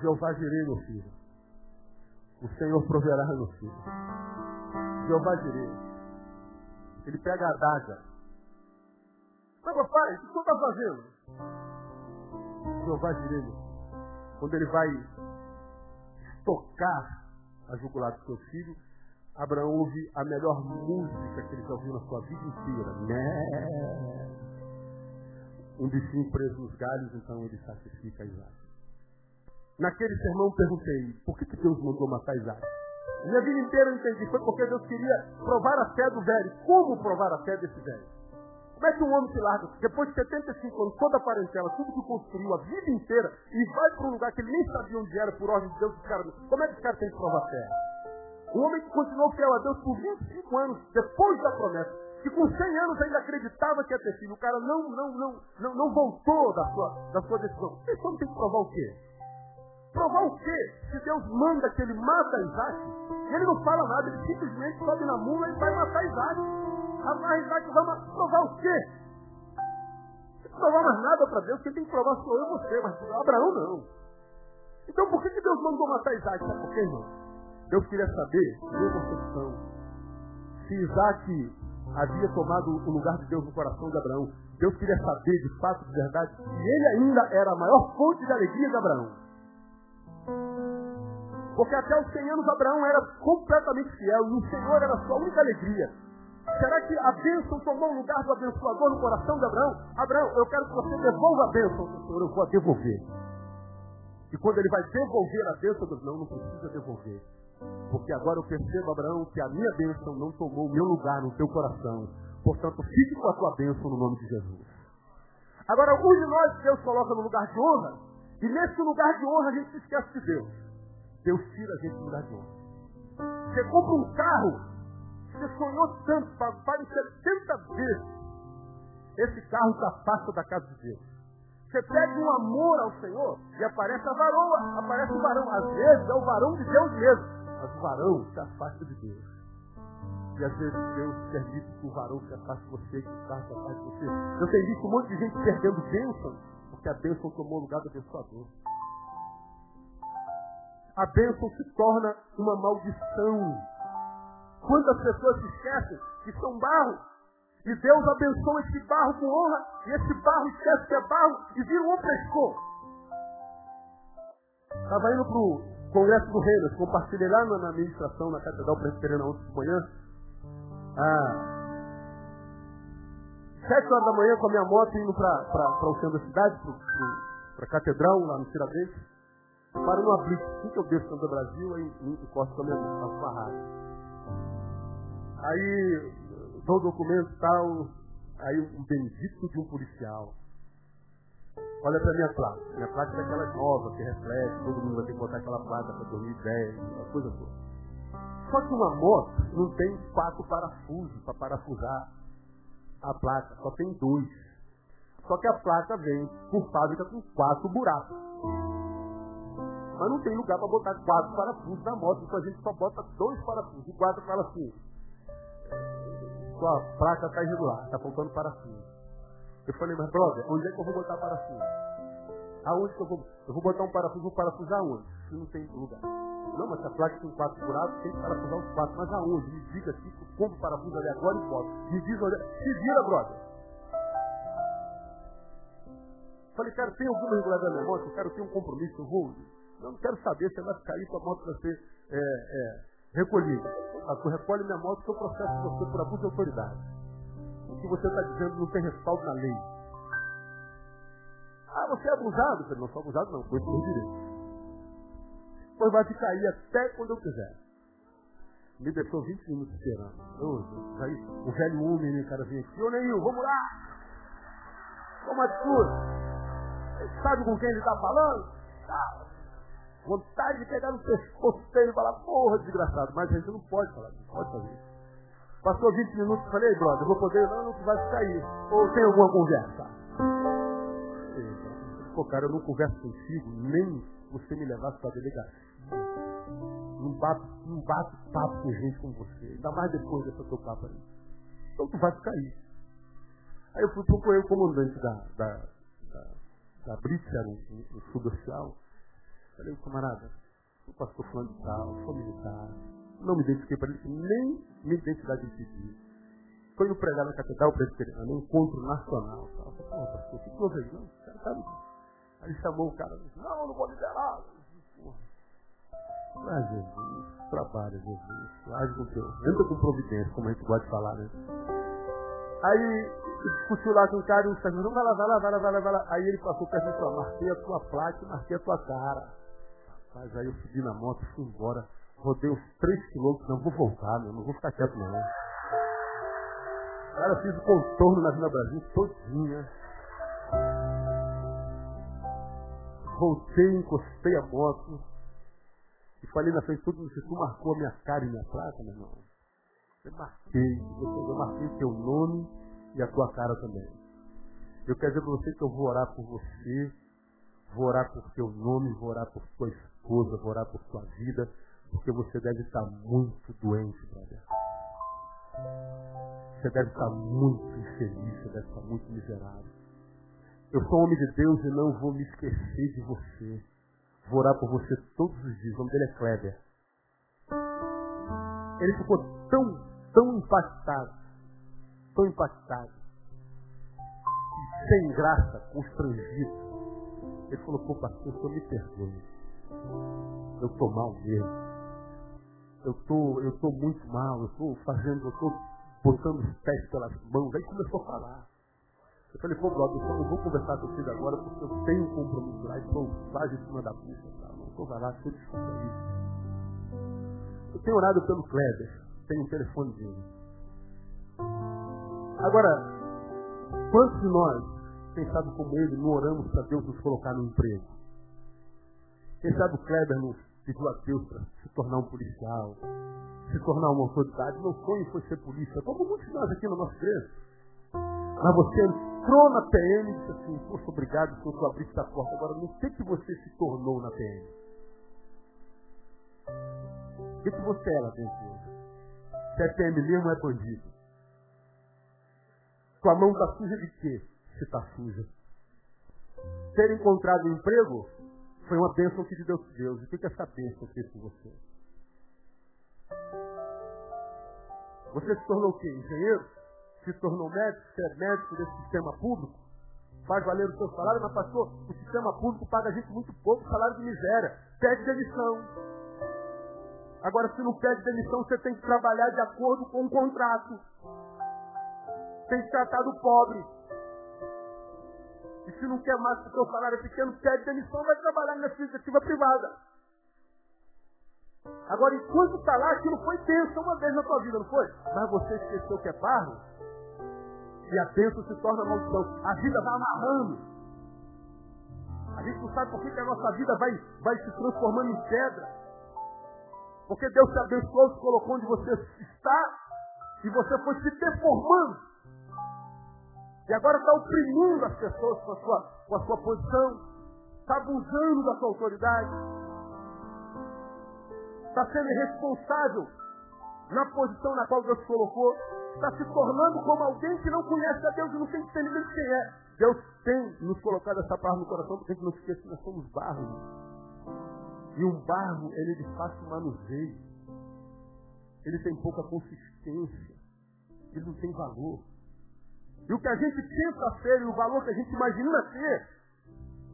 Jeová direi, meu filho. O Senhor proverá, meu filho. Jeová direi. Ele pega a adaga. Mas papai, o que o senhor está fazendo? Jeová Jireh, quando ele vai tocar a jugular do seu filho, Abraão ouve a melhor música que ele já ouviu na sua vida inteira. Né? Um bichinho preso nos galhos, então ele sacrifica Isaac. Naquele sermão perguntei, por que, que Deus mandou matar Isaac? Minha vida inteira eu entendi, foi porque Deus queria provar a fé do velho. Como provar a fé desse velho? Como é que um homem se larga, depois de 75 anos, toda a parentela, tudo que construiu a vida inteira, e vai para um lugar que ele nem sabia onde era, por ordem de Deus, cara, como é que esse cara tem que provar a fé? Um homem que continuou fiel a Deus por 25 anos, depois da promessa, que com 100 anos ainda acreditava que ia ter filho, o cara não, não, não, não, não voltou da sua, da sua decisão. Esse homem tem que provar o quê? Provar o quê? Se Deus manda que ele mata Isaac, ele não fala nada, ele simplesmente sobe na mula e vai matar Isaac. Rapaz, vai vamos provar o quê? Provar mais nada para Deus, quem tem que provar sou eu e você, mas Abraão não. Então por que, que Deus mandou matar Isaac? Sabe por quê, irmão? Deus queria saber, sua concepção, se Isaac havia tomado o lugar de Deus no coração de Abraão. Deus queria saber, de fato, de verdade, se ele ainda era a maior fonte de alegria de Abraão. Porque até os 100 anos Abraão era completamente fiel e o Senhor era a sua única alegria. Será que a bênção tomou o lugar do abençoador no coração de Abraão? Abraão, eu quero que você devolva a bênção. Senhor, eu vou devolver. E quando ele vai devolver a bênção, Deus, não, não precisa devolver. Porque agora eu percebo, Abraão, que a minha bênção não tomou o meu lugar no teu coração. Portanto, fique com a tua bênção no nome de Jesus. Agora, um de nós Deus coloca no lugar de honra, e nesse lugar de honra a gente se esquece de Deus. Deus tira a gente do lugar de honra. Você compra um carro, você sonhou tanto, papai, 70 vezes. Esse carro está afasta da casa de Deus. Você pede um amor ao Senhor e aparece a varoa, aparece o varão. Às vezes é o varão de Deus mesmo. Mas o varão se afasta de Deus. E às vezes Deus permite que o varão se afaste de você, que o carro se afaste de você. Eu tenho visto um monte de gente perdendo bênção, porque a bênção tomou o lugar do abençoador. A bênção se torna uma maldição Quantas pessoas se esquecem que são barro? E Deus abençoa esse barro com honra, e esse barro esquece que é barro e vira um frescor. Estava indo para o Congresso do Reino, compartilhei lá na administração, na Catedral Presbiteriana ontem de manhã. Ah, sete horas da manhã com a minha moto indo para o centro da cidade, para a catedral, lá no Tiradentes. Paro no Blitz, assim que eu desço do Brasil, aí encosto com a minha barraca. Aí, dou o documento e tal, aí um bendito de um policial. Olha para minha placa. Minha placa é aquela nova, que reflete, todo mundo vai ter que botar aquela placa para 2010, aquela coisa toda. Só que uma moto não tem quatro parafusos para parafusar a placa, só tem dois. Só que a placa vem por fábrica com quatro buracos. Mas não tem lugar para botar quatro parafusos na moto, então a gente só bota dois parafusos. E quatro fala assim, sua placa está irregular, está faltando parafuso. Eu falei, mas brother, onde é que eu vou botar parafuso? Aonde que eu vou? Eu vou botar um parafuso, vou parafusar aonde? Se não tem lugar. Não, mas se a placa tem quatro buracos, tem que parafusar os quatro. Mas aonde? Me diga eu compro parafuso ali agora e boto. Me diz onde. Se vira, brother. Falei, cara, tem alguma irregularidade na moto? Eu quero ter um compromisso, eu vou. Eu não quero saber se vai ficar aí, sua moto vai ser é, é, recolhida. Ah, tu recolhe minha moto que eu processo você por abuso de autoridade. O que você está dizendo não tem respaldo na lei. Ah, você é abusado? Eu não sou abusado não, foi por direito. Pois vai ficar aí até quando eu quiser. Me deixou 20 minutos esperando. Eu, aí, o velho homem, né, cara, vem aqui. Ô, Neil, vamos lá! Toma atitude. Sabe com quem ele está falando? Tá. Vontade de pegar no pescoço dele e falar, porra, desgraçado. Mas a gente não pode falar, não pode fazer isso. Passou 20 minutos, falei, brother, eu vou poder, não, não, vai aí. Ou tem alguma conversa? Pô, cara, eu não converso contigo, nem você me levasse para delegacia. Não bato, não bato papo com gente como você. Ainda mais depois dessa teu papo aí. Então tu vai ficar aí. Aí eu fui procurar o comandante da, da, da, da era um, um suboficial. Falei, camarada, o pastor falando de tal, sou militar. Não me identifiquei para ele, nem minha identidade de civil. Foi no pregar na catedral presbiteriana, um encontro nacional. Tal. Falei, pô, pastor, que coisa? Não, cara tá Aí chamou o cara, disse, não, não vou liberar. Ah, Jesus, trabalha, Jesus. Age com teu. Entra com providência, como a gente gosta de falar, né? Aí discutiu lá com o cara e o cara vai lá, vai lá, vai lá, vai lá, vai lá. Aí ele passou perto de sua, marquei a tua placa e marquei a tua cara. Mas aí eu subi na moto, fui embora, rodei uns 3 quilômetros, não vou voltar, meu, não vou ficar quieto não. Cara, fiz o contorno na Vila Brasil todinha. Voltei, encostei a moto e falei na frente de todo mundo, tu marcou a minha cara e minha placa, meu irmão? Eu marquei, eu marquei o teu nome e a tua cara também. Eu quero dizer para você que eu vou orar por você, vou orar por teu nome, vou orar por tua esposa, vou orar por tua vida, porque você deve estar muito doente, brother. Você deve estar muito infeliz, você deve estar muito miserável. Eu sou homem de Deus e não vou me esquecer de você. Vou orar por você todos os dias. O nome dele é Kleber. Ele ficou tão, tão impactado, tão impactado, sem graça, constrangido. Ele falou, pô, pastor, só me perdoe. Eu estou mal mesmo. Eu tô, eu tô muito mal, eu estou fazendo, eu estou botando os pés pelas mãos. Aí começou a falar. Eu falei, pô, brother, eu não vou conversar com você agora porque eu tenho um compromisso lá, estou quase em cima da bucha. Tá? Não estou lá, você desculpa isso. Eu tenho orado pelo Kleber, tenho o telefone dele. Agora, quantos de nós, sabe como ele, não oramos para Deus nos colocar no emprego? Quem sabe o Kleber não pediu a Deus para se tornar um policial, se tornar uma autoridade. Meu sonho foi ser polícia. Como muitos de nós aqui no nosso igreja. Mas você entrou na PM e disse assim, poxa, obrigado por tu abrir essa porta. Agora, no que, que você se tornou na PM? O que, que você era dentro Se é PM mesmo é bandido. Tua mão está suja de quê? Se está suja. Ter encontrado um emprego foi uma bênção que te deu Deus. E o que, que essa bênção fez com você? Você se tornou o quê? Engenheiro? Se tornou médico, se é médico desse sistema público, faz valer o seu salário, mas pastor, o sistema público paga a gente muito pouco, salário de miséria, pede demissão. Agora, se não pede demissão, você tem que trabalhar de acordo com o contrato. Tem que tratar do pobre. E se não quer mais que o seu salário é pequeno, pede demissão, vai trabalhar na iniciativa privada. Agora, enquanto está lá, aquilo foi tenso uma vez na tua vida, não foi? Mas você esqueceu que é barro? E a bênção se torna maldição. A vida vai amarrando. A gente não sabe por que, que a nossa vida vai, vai se transformando em pedra. Porque Deus te abençoou, te colocou onde você está e você foi se deformando. E agora está oprimindo as pessoas com a sua, com a sua posição, está abusando da sua autoridade, está sendo irresponsável na posição na qual Deus te colocou está se tornando como alguém que não conhece a Deus e não tem entendimento de quem é. Deus tem nos colocado essa palavra no coração porque a gente não esqueça que nós somos barro. E um barro, ele é de fácil manuseio. Ele tem pouca consistência. Ele não tem valor. E o que a gente pensa ser e o valor que a gente imagina ter,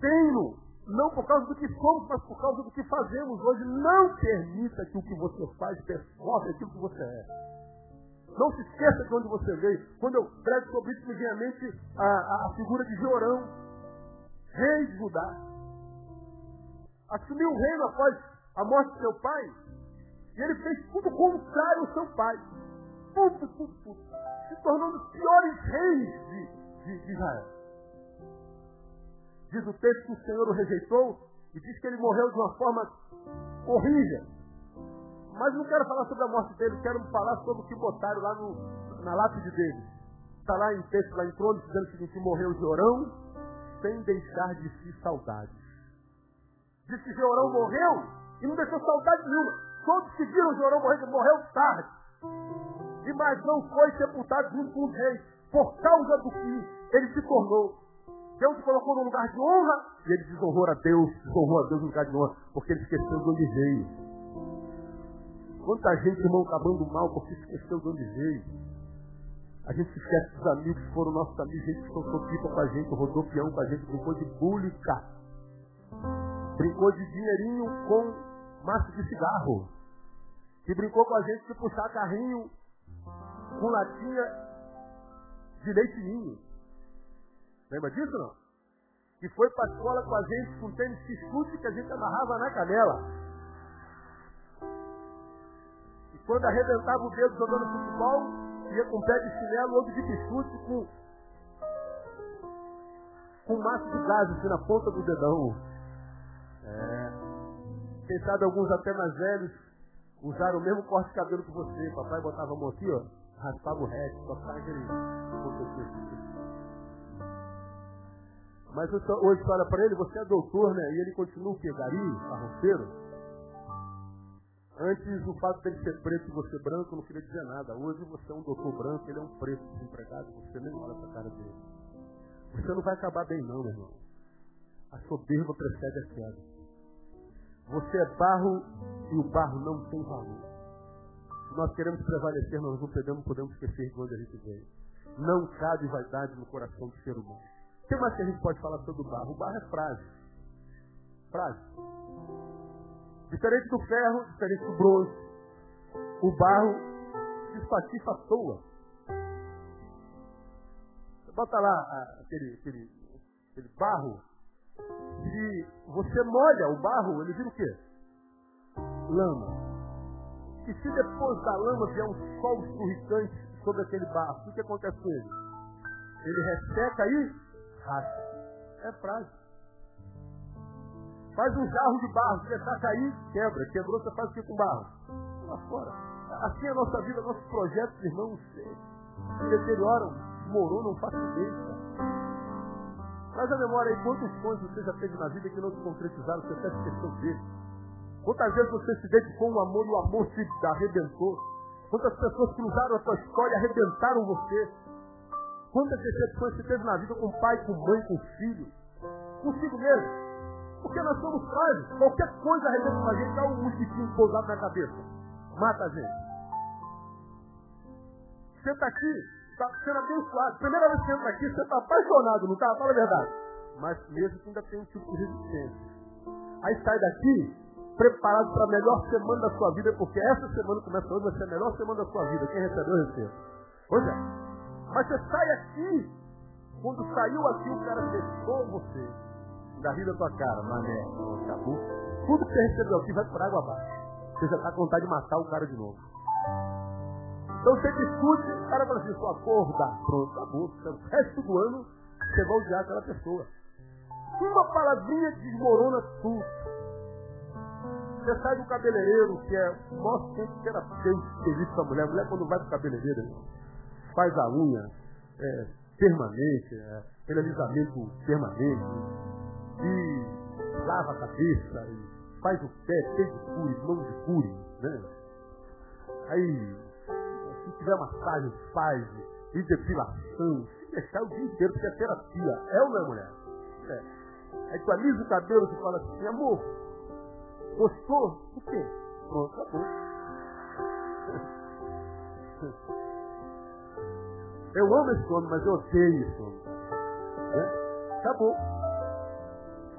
tem-no. Não por causa do que somos, mas por causa do que fazemos hoje. Não permita que o que você faz performe aquilo que você é. Não se esqueça de onde você veio. Quando eu prego sobre isso, me vem à mente a, a, a figura de Jorão, rei de Judá. Assumiu o reino após a morte do seu pai, e ele fez tudo contrário ao seu pai. Tudo, tudo, tudo. Se tornou um dos piores reis de, de, de Israel. Diz o texto que o Senhor o rejeitou e diz que ele morreu de uma forma horrível. Mas não quero falar sobre a morte dele, quero falar sobre o que botaram lá no, na lápide dele. Está lá em texto, lá em Crônicas, dizendo o seguinte, morreu Jorão sem deixar de si saudades. Diz que Jorão morreu e não deixou saudade nenhuma. Todos que viram Jorão morrer, morreu tarde. E mais não foi sepultado junto com os reis, por causa do que ele se tornou. Deus o colocou no lugar de honra e ele desonrou a Deus, desonrou a Deus no lugar de honra, porque ele esqueceu de onde veio. Quanta gente, irmão, acabando mal porque esqueceu de onde veio. A gente esquece dos amigos que foram nossos amigos, gente que soltou pipa com a gente, rodou peão com a gente, brincou de búlica. Brincou de dinheirinho com maço de cigarro. Que brincou com a gente de puxar carrinho com latinha de leite ninho. Lembra disso não? Que foi para escola com a gente com tênis que escute que a gente amarrava na canela. Quando arrebentava o dedo jogando futebol, ia com pé de chinelo, outro de biscuit com com um maço de gás assim na ponta do dedão. É. Quem sabe alguns até mais velhos usaram o mesmo corte de cabelo que você. Papai botava a mão aqui, ó, raspava o resto, só aquele. Mas hoje você olha para ele, você é doutor, né? E ele continua o quê? Gari, arroceiro? Antes o fato dele ser preto e você branco não queria dizer nada. Hoje você é um doutor branco, ele é um preto desempregado, você nem olha para a cara dele. Você não vai acabar bem não, meu irmão. A soberba precede a queda. Você é barro e o barro não tem valor. Se nós queremos prevalecer, nós não podemos, podemos esquecer de onde a gente veio. Não cabe vaidade no coração do ser humano. O que mais que a gente pode falar sobre o barro? O barro é frágil. Frágil. Diferente do ferro, diferente do bronze. O barro se espatifa à toa. Bota lá aquele, aquele, aquele barro. Se você molha o barro, ele vira o quê? Lama. E se depois da lama vier um sol esturricante sobre aquele barro, o que acontece com ele? Ele resseca e racha. É frágil. Faz um jarro de barro, se deixar cair, quebra. Quebrou, você faz o que com barro? Lá fora. Assim é a nossa vida, nossos projetos, irmãos, se deterioram, desmoronam facilmente. Mas a memória aí, quantos sonhos você já teve na vida que não se concretizaram, você até esqueceu dele. Quantas vezes você se dedicou um amor e o amor se arrebentou? Quantas pessoas cruzaram a tua história e arrebentaram você? Quantas decepções você teve na vida com pai, com mãe, com filho? Consigo mesmo. Porque nós somos frágeis. Qualquer coisa arrebenta com a gente, dá um mosquitinho pousado na cabeça. Mata a gente. Você está aqui, está sendo abençoado. Primeira vez que você entra aqui, você está apaixonado, não está? Fala a verdade. Mas mesmo que ainda tem um tipo de resistência. Aí sai daqui, preparado para a melhor semana da sua vida, porque essa semana começa hoje, vai ser a melhor semana da sua vida. Quem recebeu, recebeu. Pois é. Mas você sai aqui, quando saiu aqui, o cara fechou você. Da vida da tua cara, mané, acabou. Tudo que você recebeu aqui vai por água abaixo. Você já está com vontade de matar o cara de novo. Então você discute, o cara fala assim, sua acorda, pronto, acabou. O resto do ano você vai odiar aquela pessoa. Uma palavrinha desmorona tudo. Você sai do cabeleireiro, que é o nosso tempo terapêutico serviço para a mulher. A mulher quando vai para o cabeleireiro, faz a unha é, permanente, é, alisamento permanente, e lava a cabeça, e faz o pé, pé de cure, mão de cure, né? Aí, se tiver massagem, faz, e depilação, se deixar o dia inteiro, porque é terapia. É ou não é, mulher? É. Aí tu alisa o cabelo e fala assim, amor, Gostou? O quê? Pronto, acabou. Eu amo esse homem, mas eu odeio esse homem. É? Acabou.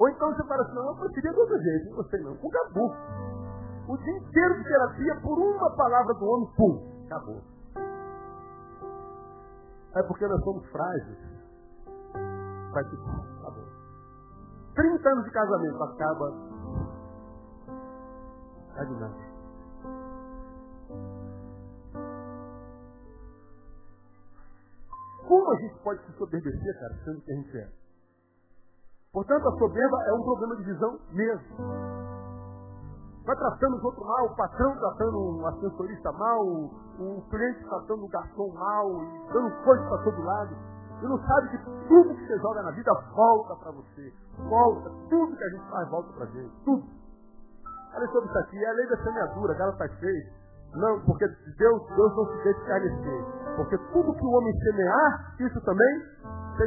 Ou então você fala assim, não, eu preferia de outro jeito, não gostei não. Acabou. O dia inteiro de terapia, por uma palavra do homem, pum, acabou. É porque nós somos frágeis. Vai que acabou. 30 anos de casamento acaba Está de nada. Como a gente pode se soberbecer, cara, sendo que a gente é? Portanto, a soberba é um problema de visão mesmo. Vai tratando os outros mal, o patrão tratando o ascensorista mal, o cliente tratando o garçom mal, dando coisa para todo lado. E não sabe que tudo que você joga na vida volta para você. Volta. Tudo que a gente faz volta para gente. Tudo. Olha sobre isso aqui. É a lei da semeadura. Gálatas 6. Não, porque Deus, Deus não se deixa escarnecer. Porque tudo que o homem semear, isso também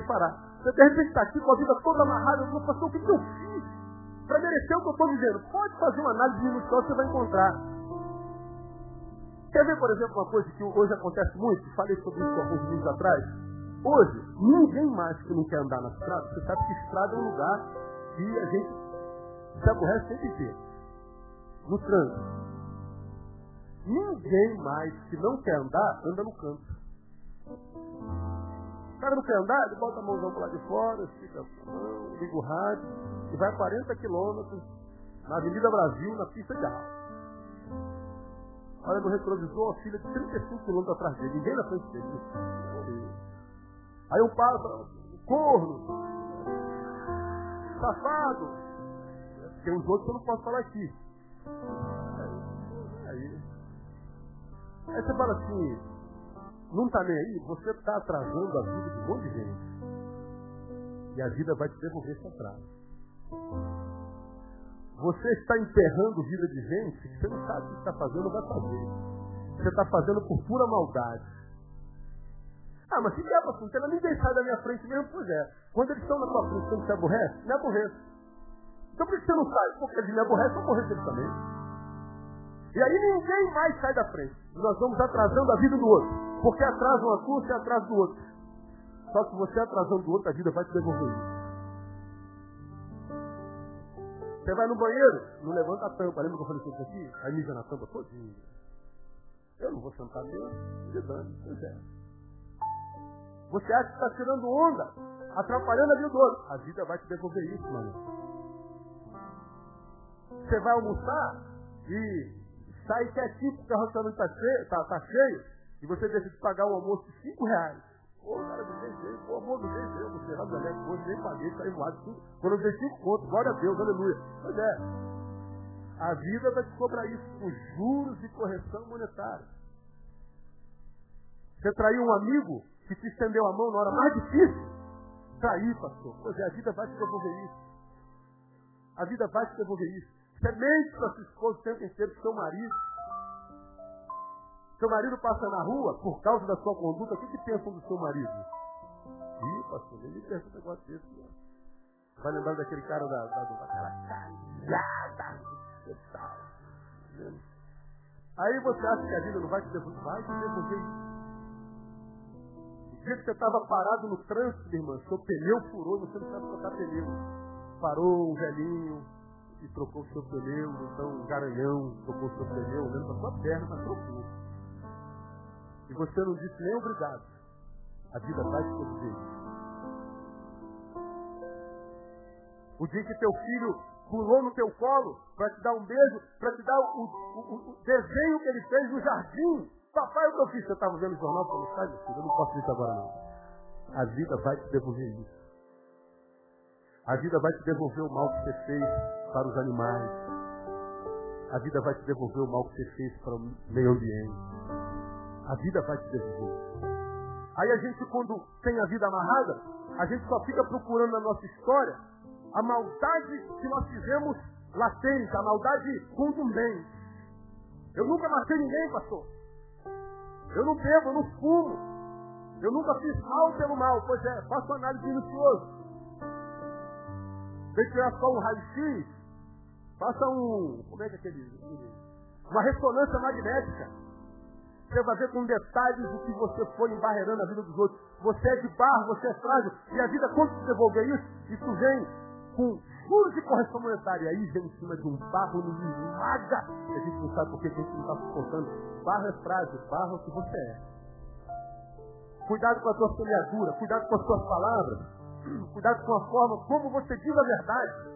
fará. Você de repente está aqui com a vida toda amarrada, eu vou passar o que, eu fiz para merecer o que eu estou dizendo. Pode fazer uma análise minuciosa, você vai encontrar. Quer ver, por exemplo, uma coisa que hoje acontece muito? Falei sobre isso alguns dias atrás. Hoje, ninguém mais que não quer andar na estrada, você sabe que estrada é um lugar que a gente se aborrece sempre inteiro. No trânsito. Ninguém mais que não quer andar, anda no canto. Cara não quer andar, ele bota a mãozão para lá de fora, fica a mão, liga o rádio e vai 40 quilômetros na Avenida Brasil, na pista de arrasto. Olha no retrovisor, a filha de 35 quilômetros atrás dele, ninguém na frente dele. Aí eu paro, corno, safado. Tem os outros que eu não posso falar aqui. Aí, Aí você fala assim, não está nem aí, você está atrasando a vida de um monte de gente. E a vida vai te devolver esse atraso. Você está enterrando vida de gente que você não sabe o que está fazendo vai fazer. Você está fazendo por pura maldade. Ah, mas se der para frente, ninguém sai da minha frente mesmo, pois é. Quando eles estão na tua frente, você não se aborrece? Me aborrece. Então por que você não sai? Porque ele me aborrece, eu aborreço ele também. E aí ninguém mais sai da frente. Nós vamos atrasando a vida do outro. Porque atrasa uma sua, você atrasa do outro. Só que você atrasando do outro, a vida vai te devolver. Você vai no banheiro, não levanta a tampa. Lembra que eu falei isso aqui? Aí mija na tampa todinha. Eu não vou sentar mesmo. Se dane, é. Você acha que está tirando onda, atrapalhando a vida do outro. A vida vai te devolver isso, mano. Você vai almoçar e sai quietinho porque o restaurante está cheio, tá, tá cheio, e você decide pagar o almoço de 5 reais. Pô, cara, não tem jeito, pô, amor, não tem jeito, você vai me hoje nem paguei, saí voado, tudo. Dei 5 contos, glória a Deus, aleluia. Pois é, a vida vai te cobrar isso com juros e correção monetária. Você traiu um amigo que te estendeu a mão na hora mais difícil? Trair, pastor. Pois é, a vida vai te devolver isso. A vida vai te devolver isso. Você mente para sua esposa o tempo inteiro, seu marido. Seu marido passa na rua por causa da sua conduta, o que, que pensam do seu marido? Ih, pastor, nem me pensa um negócio desse. Não. Vai lembrar daquele cara da, da, daquela calhada e tal. Aí você acha que a vida não vai te devolver? Vai te devolver O dia que você estava parado no trânsito, irmã, seu pneu furou, você não sabe trocar pneu. Parou um velhinho, e trocou o seu pneu, então um garanhão trocou o seu pneu, olhando para sua perna, mas trocou. E você não disse nem obrigado. A vida vai te proteger. O dia que teu filho pulou no teu colo para te dar um beijo, para te dar o, o, o, desenho que ele fez no jardim. Papai, o que eu fiz? Você estava vendo o jornal? Falou, sai, meu filho, eu não posso isso agora não. A vida vai te devolver isso. A vida vai te devolver o mal que você fez para os animais. A vida vai te devolver o mal que você fez para o meio ambiente. A vida vai te devolver. Aí a gente, quando tem a vida amarrada, a gente só fica procurando na nossa história a maldade que nós fizemos latente, a maldade contundente. Eu nunca matei ninguém, pastor. Eu não bebo, eu não fumo. Eu nunca fiz mal pelo mal. Pois é, faço análise minuciosa. Vem tirar só um raio-x, faça um. Como é que é aquele. Uma ressonância magnética. Você vai ver com detalhes o que você foi embarreirando a vida dos outros. Você é de barro, você é frágil. E a vida, quando se devolver isso, isso vem com juros de correção monetária. Aí vem em cima de um barro no esmaga. E a gente não sabe por que a gente não está suportando. Barro é frágil, barro é o que você é. Cuidado com a tua semeadura, cuidado com as suas palavras. Cuidado com a forma como você diz a verdade.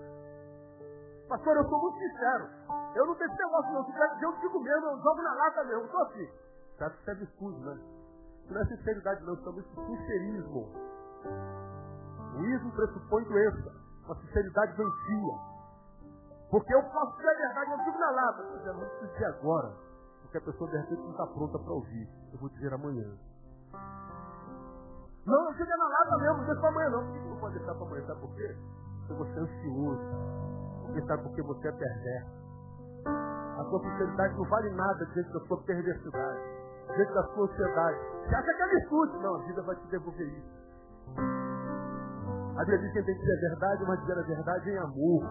Pastor, eu sou muito sincero. Eu não tenho negócio não. Se quer eu digo mesmo, eu jogo na lata mesmo. Estou assim. Sabe que isso é virtude, né? Isso não é sinceridade não, isso é sincerismo. O ismo pressupõe doença. A sinceridade vencia. Porque eu posso dizer a verdade, eu digo na lata. Mas eu não preciso dizer agora. Porque a pessoa de repente não está pronta para ouvir. Eu vou dizer amanhã. Não, não fica na lata mesmo, deixa para amanhã não. Por que não pode deixar para amanhã? Sabe por quê? Porque você é ansioso. Porque sabe porque você é perverso. A sua sinceridade não vale nada diante da sua perversidade, diante da sua ansiedade. Você acha que é virtude? Não, a vida vai te devolver isso. A Bíblia diz que tem que dizer a verdade, mas dizer a verdade em amor.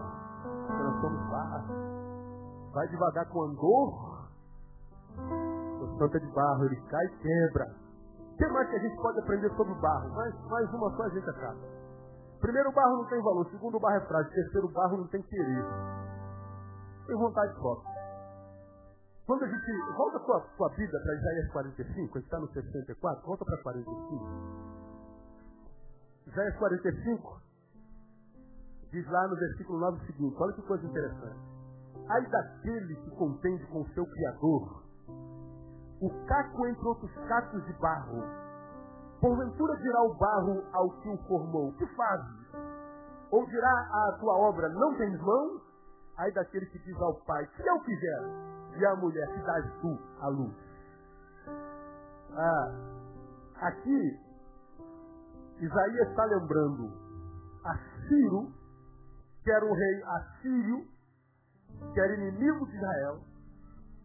Nós somos barro. Vai devagar com andor. O santo é de barro, ele cai e quebra. Que mais que a gente pode aprender sobre o barro? Mais, mais uma só a gente acaba. Primeiro, o barro não tem valor. Segundo, o barro é frágil. Terceiro, o barro não tem querer. Tem vontade própria. Quando a gente. Volta a sua, sua vida para Isaías 45, a gente está no 64, volta para 45. Isaías 45 diz lá no versículo 9 o seguinte: olha que coisa interessante. Ai daquele que contende com o seu Criador o caco entre outros cacos de barro. Porventura dirá o barro ao que o formou, que fazes? Ou dirá a tua obra, não tens mão? Aí daquele que diz ao pai, que eu quiser, e a mulher, que dás tu a luz. Ah, aqui, Isaías está lembrando a Ciro, que era um rei assírio, que era inimigo de Israel,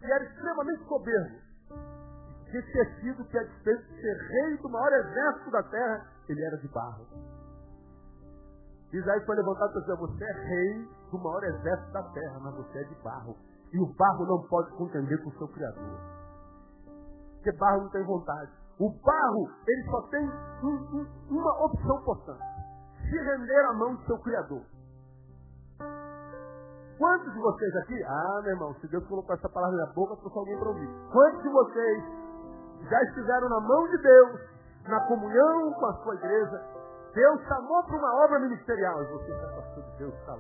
e era extremamente soberbo de esquecido que a despeito de ser rei do maior exército da terra, ele era de barro. Isaías foi levantado para dizer, você é rei do maior exército da terra, mas você é de barro. E o barro não pode contender com o seu Criador. Porque barro não tem vontade. O barro, ele só tem um, um, uma opção importante. Se render à mão do seu Criador. Quantos de vocês aqui, ah, meu irmão, se Deus colocou essa palavra na boca, trouxe alguém para ouvir. Quantos de vocês já estiveram na mão de Deus, na comunhão com a sua igreja? Deus chamou para uma obra ministerial e você se afastou de Deus, está.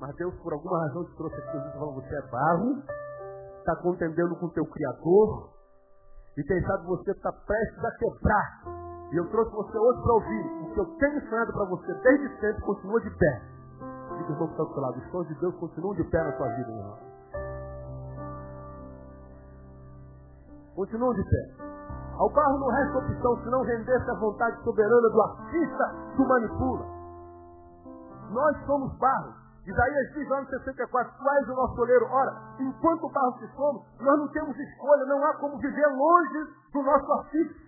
Mas Deus, por alguma razão, te trouxe aqui e falou, você é barro, está contendendo com o teu Criador, e quem sabe você está prestes a quebrar. E eu trouxe você hoje para ouvir. O que eu tenho ensinado para você desde sempre continua de pé. Diga o que está do seu lado. Os sons de Deus continuam de pé na sua vida, meu irmão. Continuam de pé. Ao barro não resta opção senão render-se à vontade soberana do artista que o manipula. Nós somos barro. Isaías diz lá no 64, tu és o nosso oleiro. Ora, enquanto barro que somos, nós não temos escolha, não há como viver longe do nosso artista.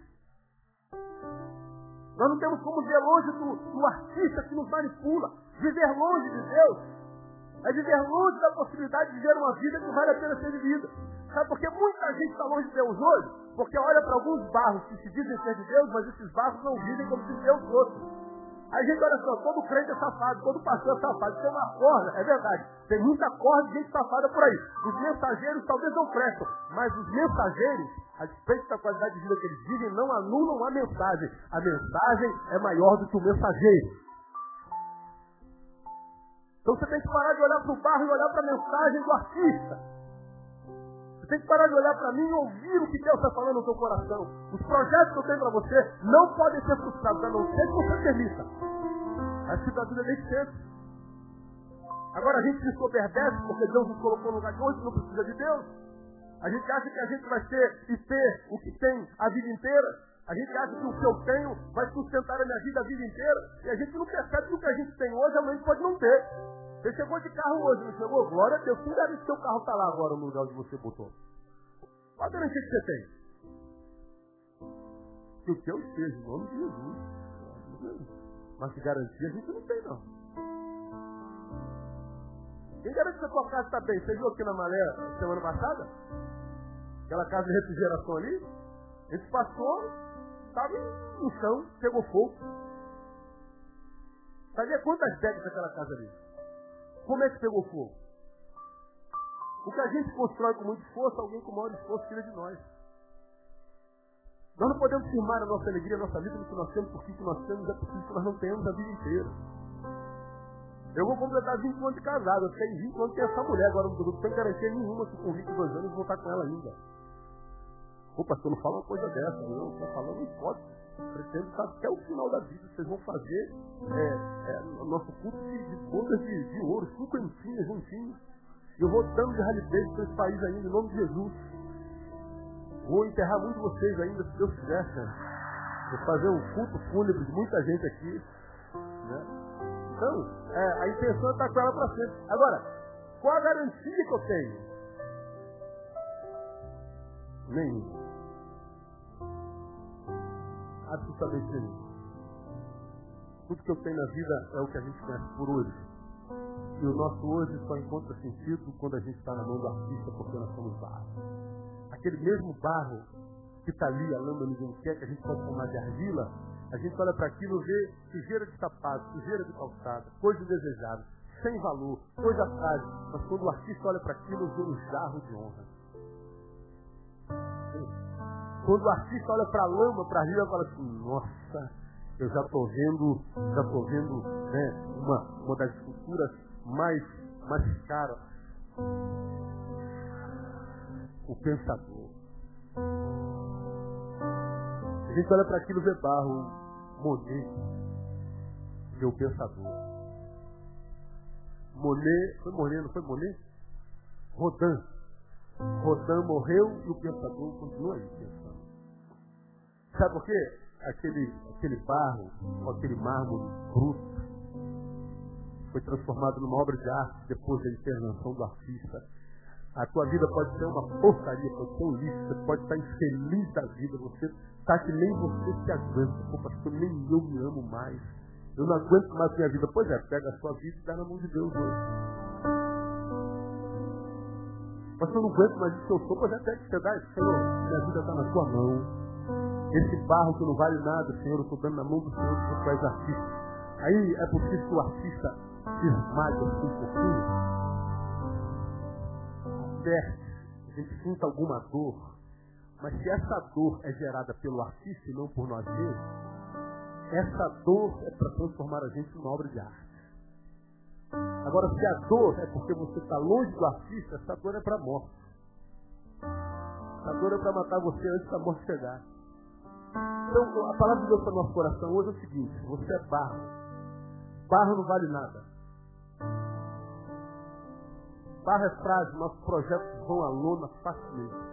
Nós não temos como viver longe do, do artista que nos manipula. Viver longe de Deus é viver longe da possibilidade de viver uma vida que vale a pena ser vivida. Sabe por que muita gente está longe de Deus hoje? Porque olha para alguns barros que se dizem ser de Deus, mas esses barros não vivem como se Deus fosse. Aí gente, olha só, todo crente é safado, todo pastor é safado. É uma corda, é verdade. Tem muita corda de gente safada por aí. Os mensageiros talvez não prestam, mas os mensageiros, a despeito da qualidade de vida que eles vivem, não anulam a mensagem. A mensagem é maior do que o mensageiro. Então você tem que parar de olhar para o barro e olhar para a mensagem do artista tem que parar de olhar para mim e ouvir o que Deus está falando no seu coração. Os projetos que eu tenho para você não podem ser frustrados, a não ser que você permita. A vida nem sempre. Agora a gente se soberdece porque Deus nos colocou no lugar de hoje, não precisa de Deus. A gente acha que a gente vai ter e ter o que tem a vida inteira. A gente acha que o que eu tenho vai sustentar a minha vida a vida inteira. E a gente não percebe que o que a gente tem hoje, amanhã pode não ter. Você chegou de carro hoje, não chegou? Glória a Deus. Quem garante que seu carro está lá agora no lugar onde você botou? Qual a garantia que você tem? Que o teu esteja, em nome de Jesus. Mas que garantia a gente não tem, não. Quem garante que a casa está bem? Você viu aqui na Malé semana passada? Aquela casa de refrigeração ali? A gente passou, estava no chão, pegou fogo. Sabia quantas décadas aquela casa ali? Como é que pegou fogo? O que a gente constrói com muito esforço, alguém com maior esforço tira de nós. Nós não podemos firmar a nossa alegria, a nossa vida no que nós temos, porque o que nós temos é possível que nós não tenhamos a vida inteira. Eu vou completar 20 anos de casado. Eu tenho 20 anos com essa mulher. Agora não tenho garantia nenhuma que com 22 anos vou estar com ela ainda. Ô pastor, não fala uma coisa dessa. Eu estou falando em hipótese. Pretendo estar até o final da vida. Vocês vão fazer é, é, o nosso culto de, de de, de ouro, cinquentinhas, juntinhos. Eu vou dando de realidade para esse país ainda, em nome de Jesus. Vou enterrar muito vocês ainda, se Deus quiser, Vou fazer um culto fúnebre de muita gente aqui. Né? Então, é, a intenção é estar com ela para sempre. Agora, qual a garantia que eu tenho? Nenhuma. Absolutamente nenhuma. Tudo que eu tenho na vida é o que a gente conhece por hoje. E o nosso hoje só encontra sentido quando a gente está na mão do artista, porque nós somos barro. Aquele mesmo barro que está ali, a lama ninguém quer, que a gente pode chamar de argila, a gente olha para aquilo e vê sujeira de sapato, sujeira de calçada, coisa indesejável, sem valor, coisa frágil. Mas quando o artista olha para aquilo, vê um jarro de honra. Quando o artista olha para a lama, para a argila, fala assim, nossa, eu já estou vendo, já estou vendo né, uma, uma das esculturas mais, mais caras. O pensador. A gente olha para aquilo vê barro, Monet, meu pensador. Monet, foi Monet, não foi Monet? Rodin. Rodin morreu e o pensador continua aí pensando. Sabe por quê? Aquele, aquele barro, aquele mármore bruto, foi transformado numa obra de arte depois da intervenção do artista. A tua vida pode ser uma porcaria, pode ser um lixo, você pode estar infeliz da vida, você está que nem você se aguenta. Pô, pastor, nem eu me amo mais. Eu não aguento mais minha vida. Pois é, pega a sua vida e dá na mão de Deus hoje. Pastor, eu não aguento mais isso que eu sou. Pois é, pega que você dá. Senhor, minha vida está na tua mão. Esse barro que não vale nada, Senhor, eu estou dando na mão do Senhor, que tu és artista. Aí é possível que o artista se esmague assim um pouquinho aperte, a gente sinta alguma dor, mas se essa dor é gerada pelo artista e não por nós mesmos, essa dor é para transformar a gente numa obra de arte. Agora, se a dor é porque você está longe do artista, essa dor é para a morte. Essa dor é para matar você antes da morte chegar. Então, a palavra de Deus para o nosso coração hoje é o seguinte: você é barro. Barro não vale nada. Barro é frágil, nossos projetos vão à lona facilmente.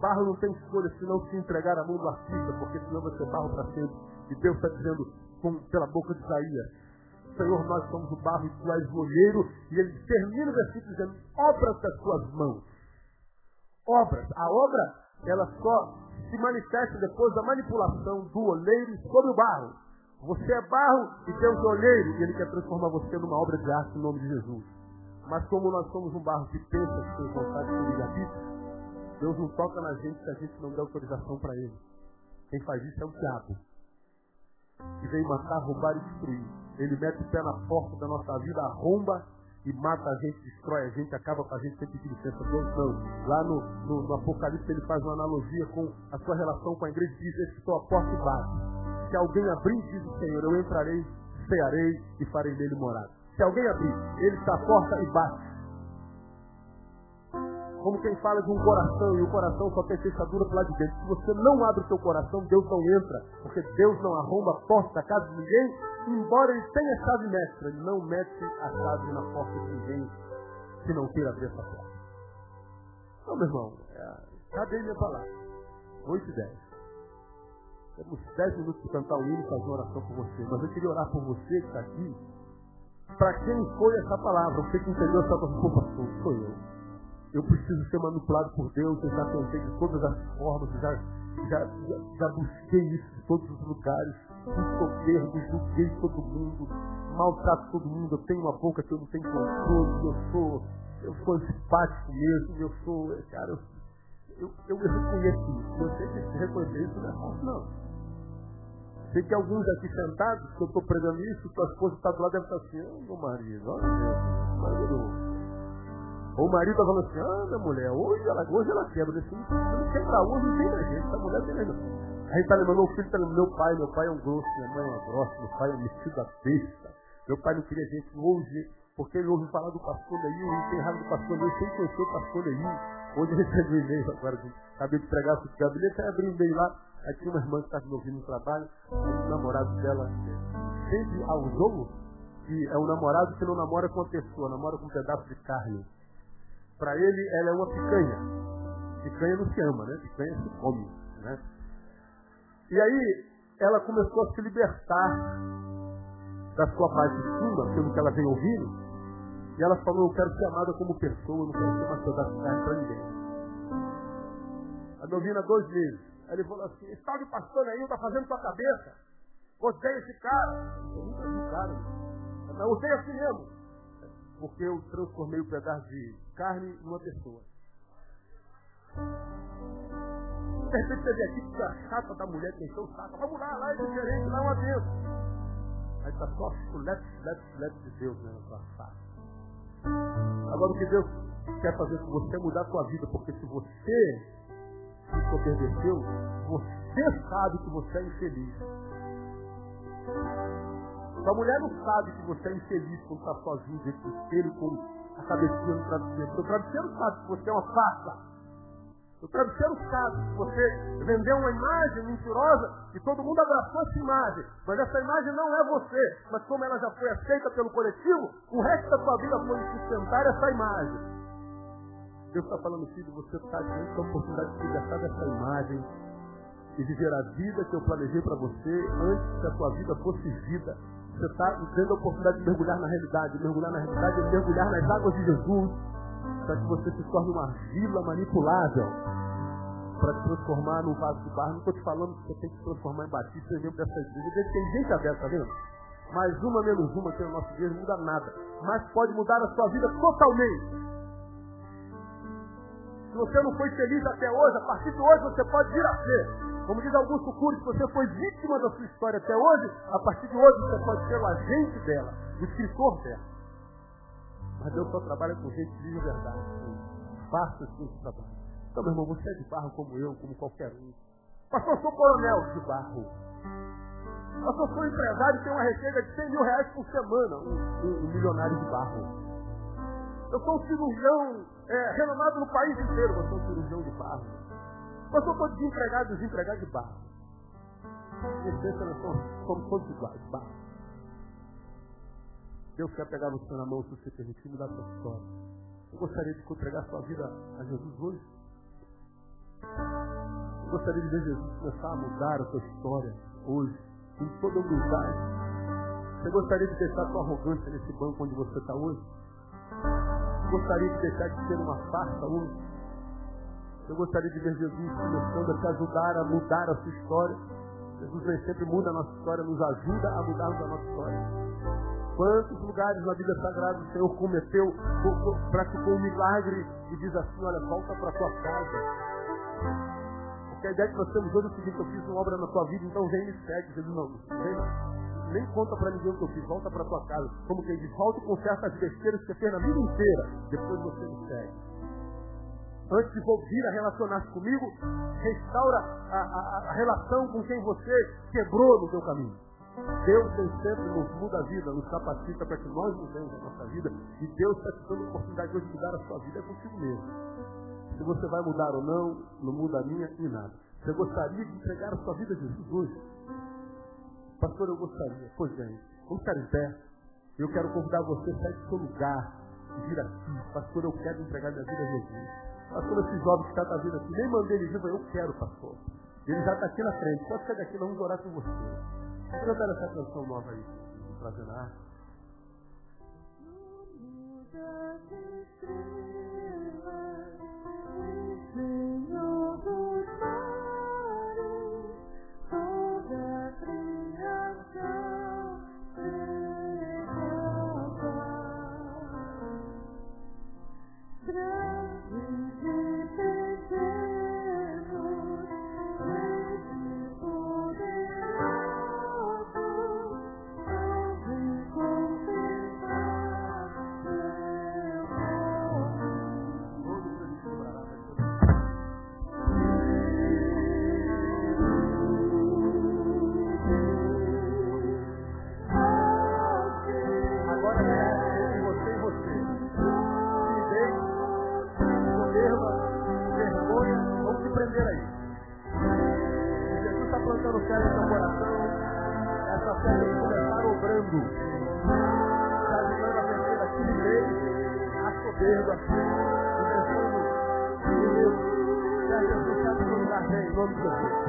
Barro não tem escolha se não se entregar à mão do artista, porque senão vai ser barro para sempre. E Deus está dizendo com, pela boca de Isaías, Senhor, nós somos o barro e tu és o olheiro. E ele termina o versículo dizendo, obras das tuas mãos. Obras. A obra, ela só se manifesta depois da manipulação do oleiro sobre o barro. Você é barro e Deus é olheiro, e Ele quer transformar você numa obra de arte em nome de Jesus. Mas como nós somos um barro que pensa que tem vontade de livre-arbítrio, Deus não toca na gente se a gente não der autorização para Ele. Quem faz isso é o diabo. Que vem matar, roubar e destruir. Ele mete o pé na porta da nossa vida, arromba e mata a gente, destrói a gente, acaba com a gente sem pedir licença. Deus não. Lá no, no, no, Apocalipse ele faz uma analogia com a sua relação com a igreja e diz, estou a porta e bate. Se alguém abrir, diz o Senhor, eu entrarei, cearei e farei nele morada. Se alguém abrir, ele está à porta e bate. Como quem fala de um coração, e o coração só tem fechadura para lado de dentro. Se você não abre o seu coração, Deus não entra. Porque Deus não arromba a porta da casa de ninguém, embora ele tenha chave mestra. Ele não mete a chave na porta de ninguém se não queira abrir essa porta. Então, meu irmão, é, cadê minha palavra? 8 e 10. Temos 10 minutos para cantar o hino e fazer uma oração por você. Mas eu queria orar por você que está aqui para quem foi essa palavra? Você que entendeu essa pastor, sou eu. Eu preciso ser manipulado por Deus, eu já tentei de todas as formas, já, já, já, já busquei isso em todos os lugares, fui soberbo, julguei todo mundo, maltrato todo mundo, eu tenho uma boca que eu não tenho controle, eu sou, eu sou antipático mesmo, eu sou, cara, eu, eu, eu reconheço isso. Você tem que reconhecer isso não é não. Sei que alguns aqui sentados, que eu estou pregando isso, tua esposa está do lado deve estar assim, ô oh, meu marido, olha marido. O marido está falando assim, minha mulher, hoje ela, hoje ela quebra. Assim, não quebra hoje, não tem gente, essa mulher tem mais A gente está lembrando, meu filho está lembrando, meu pai, meu pai é um grosso, minha mãe é uma grossa, meu pai é um metido a besta. Meu pai não queria gente hoje, porque ele ouviu falar do pastor Neil, e tem raiva do pastor Neil, sem conhecer o pastor Neil. Hoje ele recebeu e-mail agora, acabei de pregar o gabinete, aí abri um e-mail lá, aí tinha uma irmã que estava me ouvindo no trabalho, o namorado dela sempre usou que é um namorado que não namora com uma pessoa, namora com um pedaço de carne. Para ele, ela é uma picanha. Picanha não se ama, né? Picanha se come, né? E aí, ela começou a se libertar da sua parte cima, pelo que ela vem ouvindo, e ela falou, eu quero ser amada como pessoa, não quero ser uma pedaço de carne para ninguém. A me ouvindo há dois meses. Ele falou assim, esse tal de pastor aí está fazendo sua cabeça. Odeio esse cara. Eu nunca vi o cara. Mas odeio assim mesmo. Porque eu transformei o pedaço de carne numa pessoa. De repente você vê aqui que a chata da mulher que encheu o saco. Vamos lá, lá é diferente, lá é uma benção. Aí está só lepe, lepe, lepe de Deus né, na sua face. Agora o que Deus quer fazer com você é mudar a sua vida, porque se você se obedeceu, você sabe que você é infeliz. A mulher não sabe que você é infeliz quando está sozinho dentro do espelho com a cabecinha no travesseiro. O travesseiro sabe que você é uma farsa. O travesseiro sabe que você vendeu uma imagem mentirosa e todo mundo abraçou essa imagem. Mas essa imagem não é você. Mas como ela já foi aceita pelo coletivo, o resto da sua vida foi sustentar essa imagem. Deus está falando, filho, você está diante da oportunidade de se libertar dessa imagem e viver a vida que eu planejei para você antes que a sua vida fosse vida. Você está tendo a oportunidade de mergulhar na realidade. Mergulhar na realidade é mergulhar nas águas de Jesus. Para que você se torne uma vila manipulável. Para te transformar num vaso de barro. Não estou te falando que você tem que se transformar em batista, exemplo dessa igreja. Tem gente aberta, tá vendo? Mais uma menos uma que é o nosso igreja não muda nada. Mas pode mudar a sua vida totalmente. Se você não foi feliz até hoje, a partir de hoje você pode vir a ser. Como diz Augusto Cury, se você foi vítima da sua história até hoje, a partir de hoje você pode ser o agente dela, o escritor dela. Mas Deus só trabalha com gente de verdade. Faça esse trabalho. Então, meu irmão, você é de barro como eu, como qualquer um. Mas eu sou coronel de barro. Mas eu sou empresário e tenho uma receita de 100 mil reais por semana, um, um, um milionário de barro. Eu sou um cirurgião é, renomado no país inteiro, eu sou um cirurgião de barro. Mas eu estou desempregado, desempregado de barro. Essência, nós somos, somos todos iguais, barro. Deus quer pegar você na mão, se você permitir, mudar a sua história. Eu gostaria de entregar sua vida a Jesus hoje. Eu gostaria de ver Jesus começar a mudar a sua história hoje, com toda humildade. Você gostaria de deixar sua arrogância nesse banco onde você está hoje? Gostaria de deixar de ser uma farsa hoje? Eu gostaria de ver Jesus começando a te ajudar a mudar a sua história. Jesus sempre muda a nossa história, nos ajuda a mudarmos a nossa história. Quantos lugares na vida sagrada o Senhor cometeu, praticou um milagre e diz assim, olha, volta para a tua casa. Porque a ideia que nós temos hoje é o seguinte, eu fiz uma obra na tua vida, então vem e segue. Jesus não, vem, nem conta para ninguém o que eu fiz, volta para tua casa. Como quem diz, volta com certas besteiras que você fez na vida inteira, depois você me segue antes de vir a relacionar-se comigo, restaura a, a, a, relação com quem você quebrou no seu caminho. Deus tem sempre nos muda a vida, nos capacita para que nós mudemos a nossa vida. E Deus está te dando a oportunidade de mudar a sua vida é consigo mesmo. Se você vai mudar ou não, não muda a minha e nada. Você gostaria de entregar a sua vida a Jesus hoje? Pastor, eu gostaria. Pois bem, vamos ficar em pé. Eu quero convidar você a sair do seu lugar vir aqui. Pastor, eu quero entregar minha vida a Jesus. Pastor, esse jovem que está vindo aqui, nem mandei ele vir, eu quero, pastor. Ele já está aqui na frente, pode chegar aqui, vamos orar com você. Cantar essa canção nova aí, prazer na arte. Lugar bem,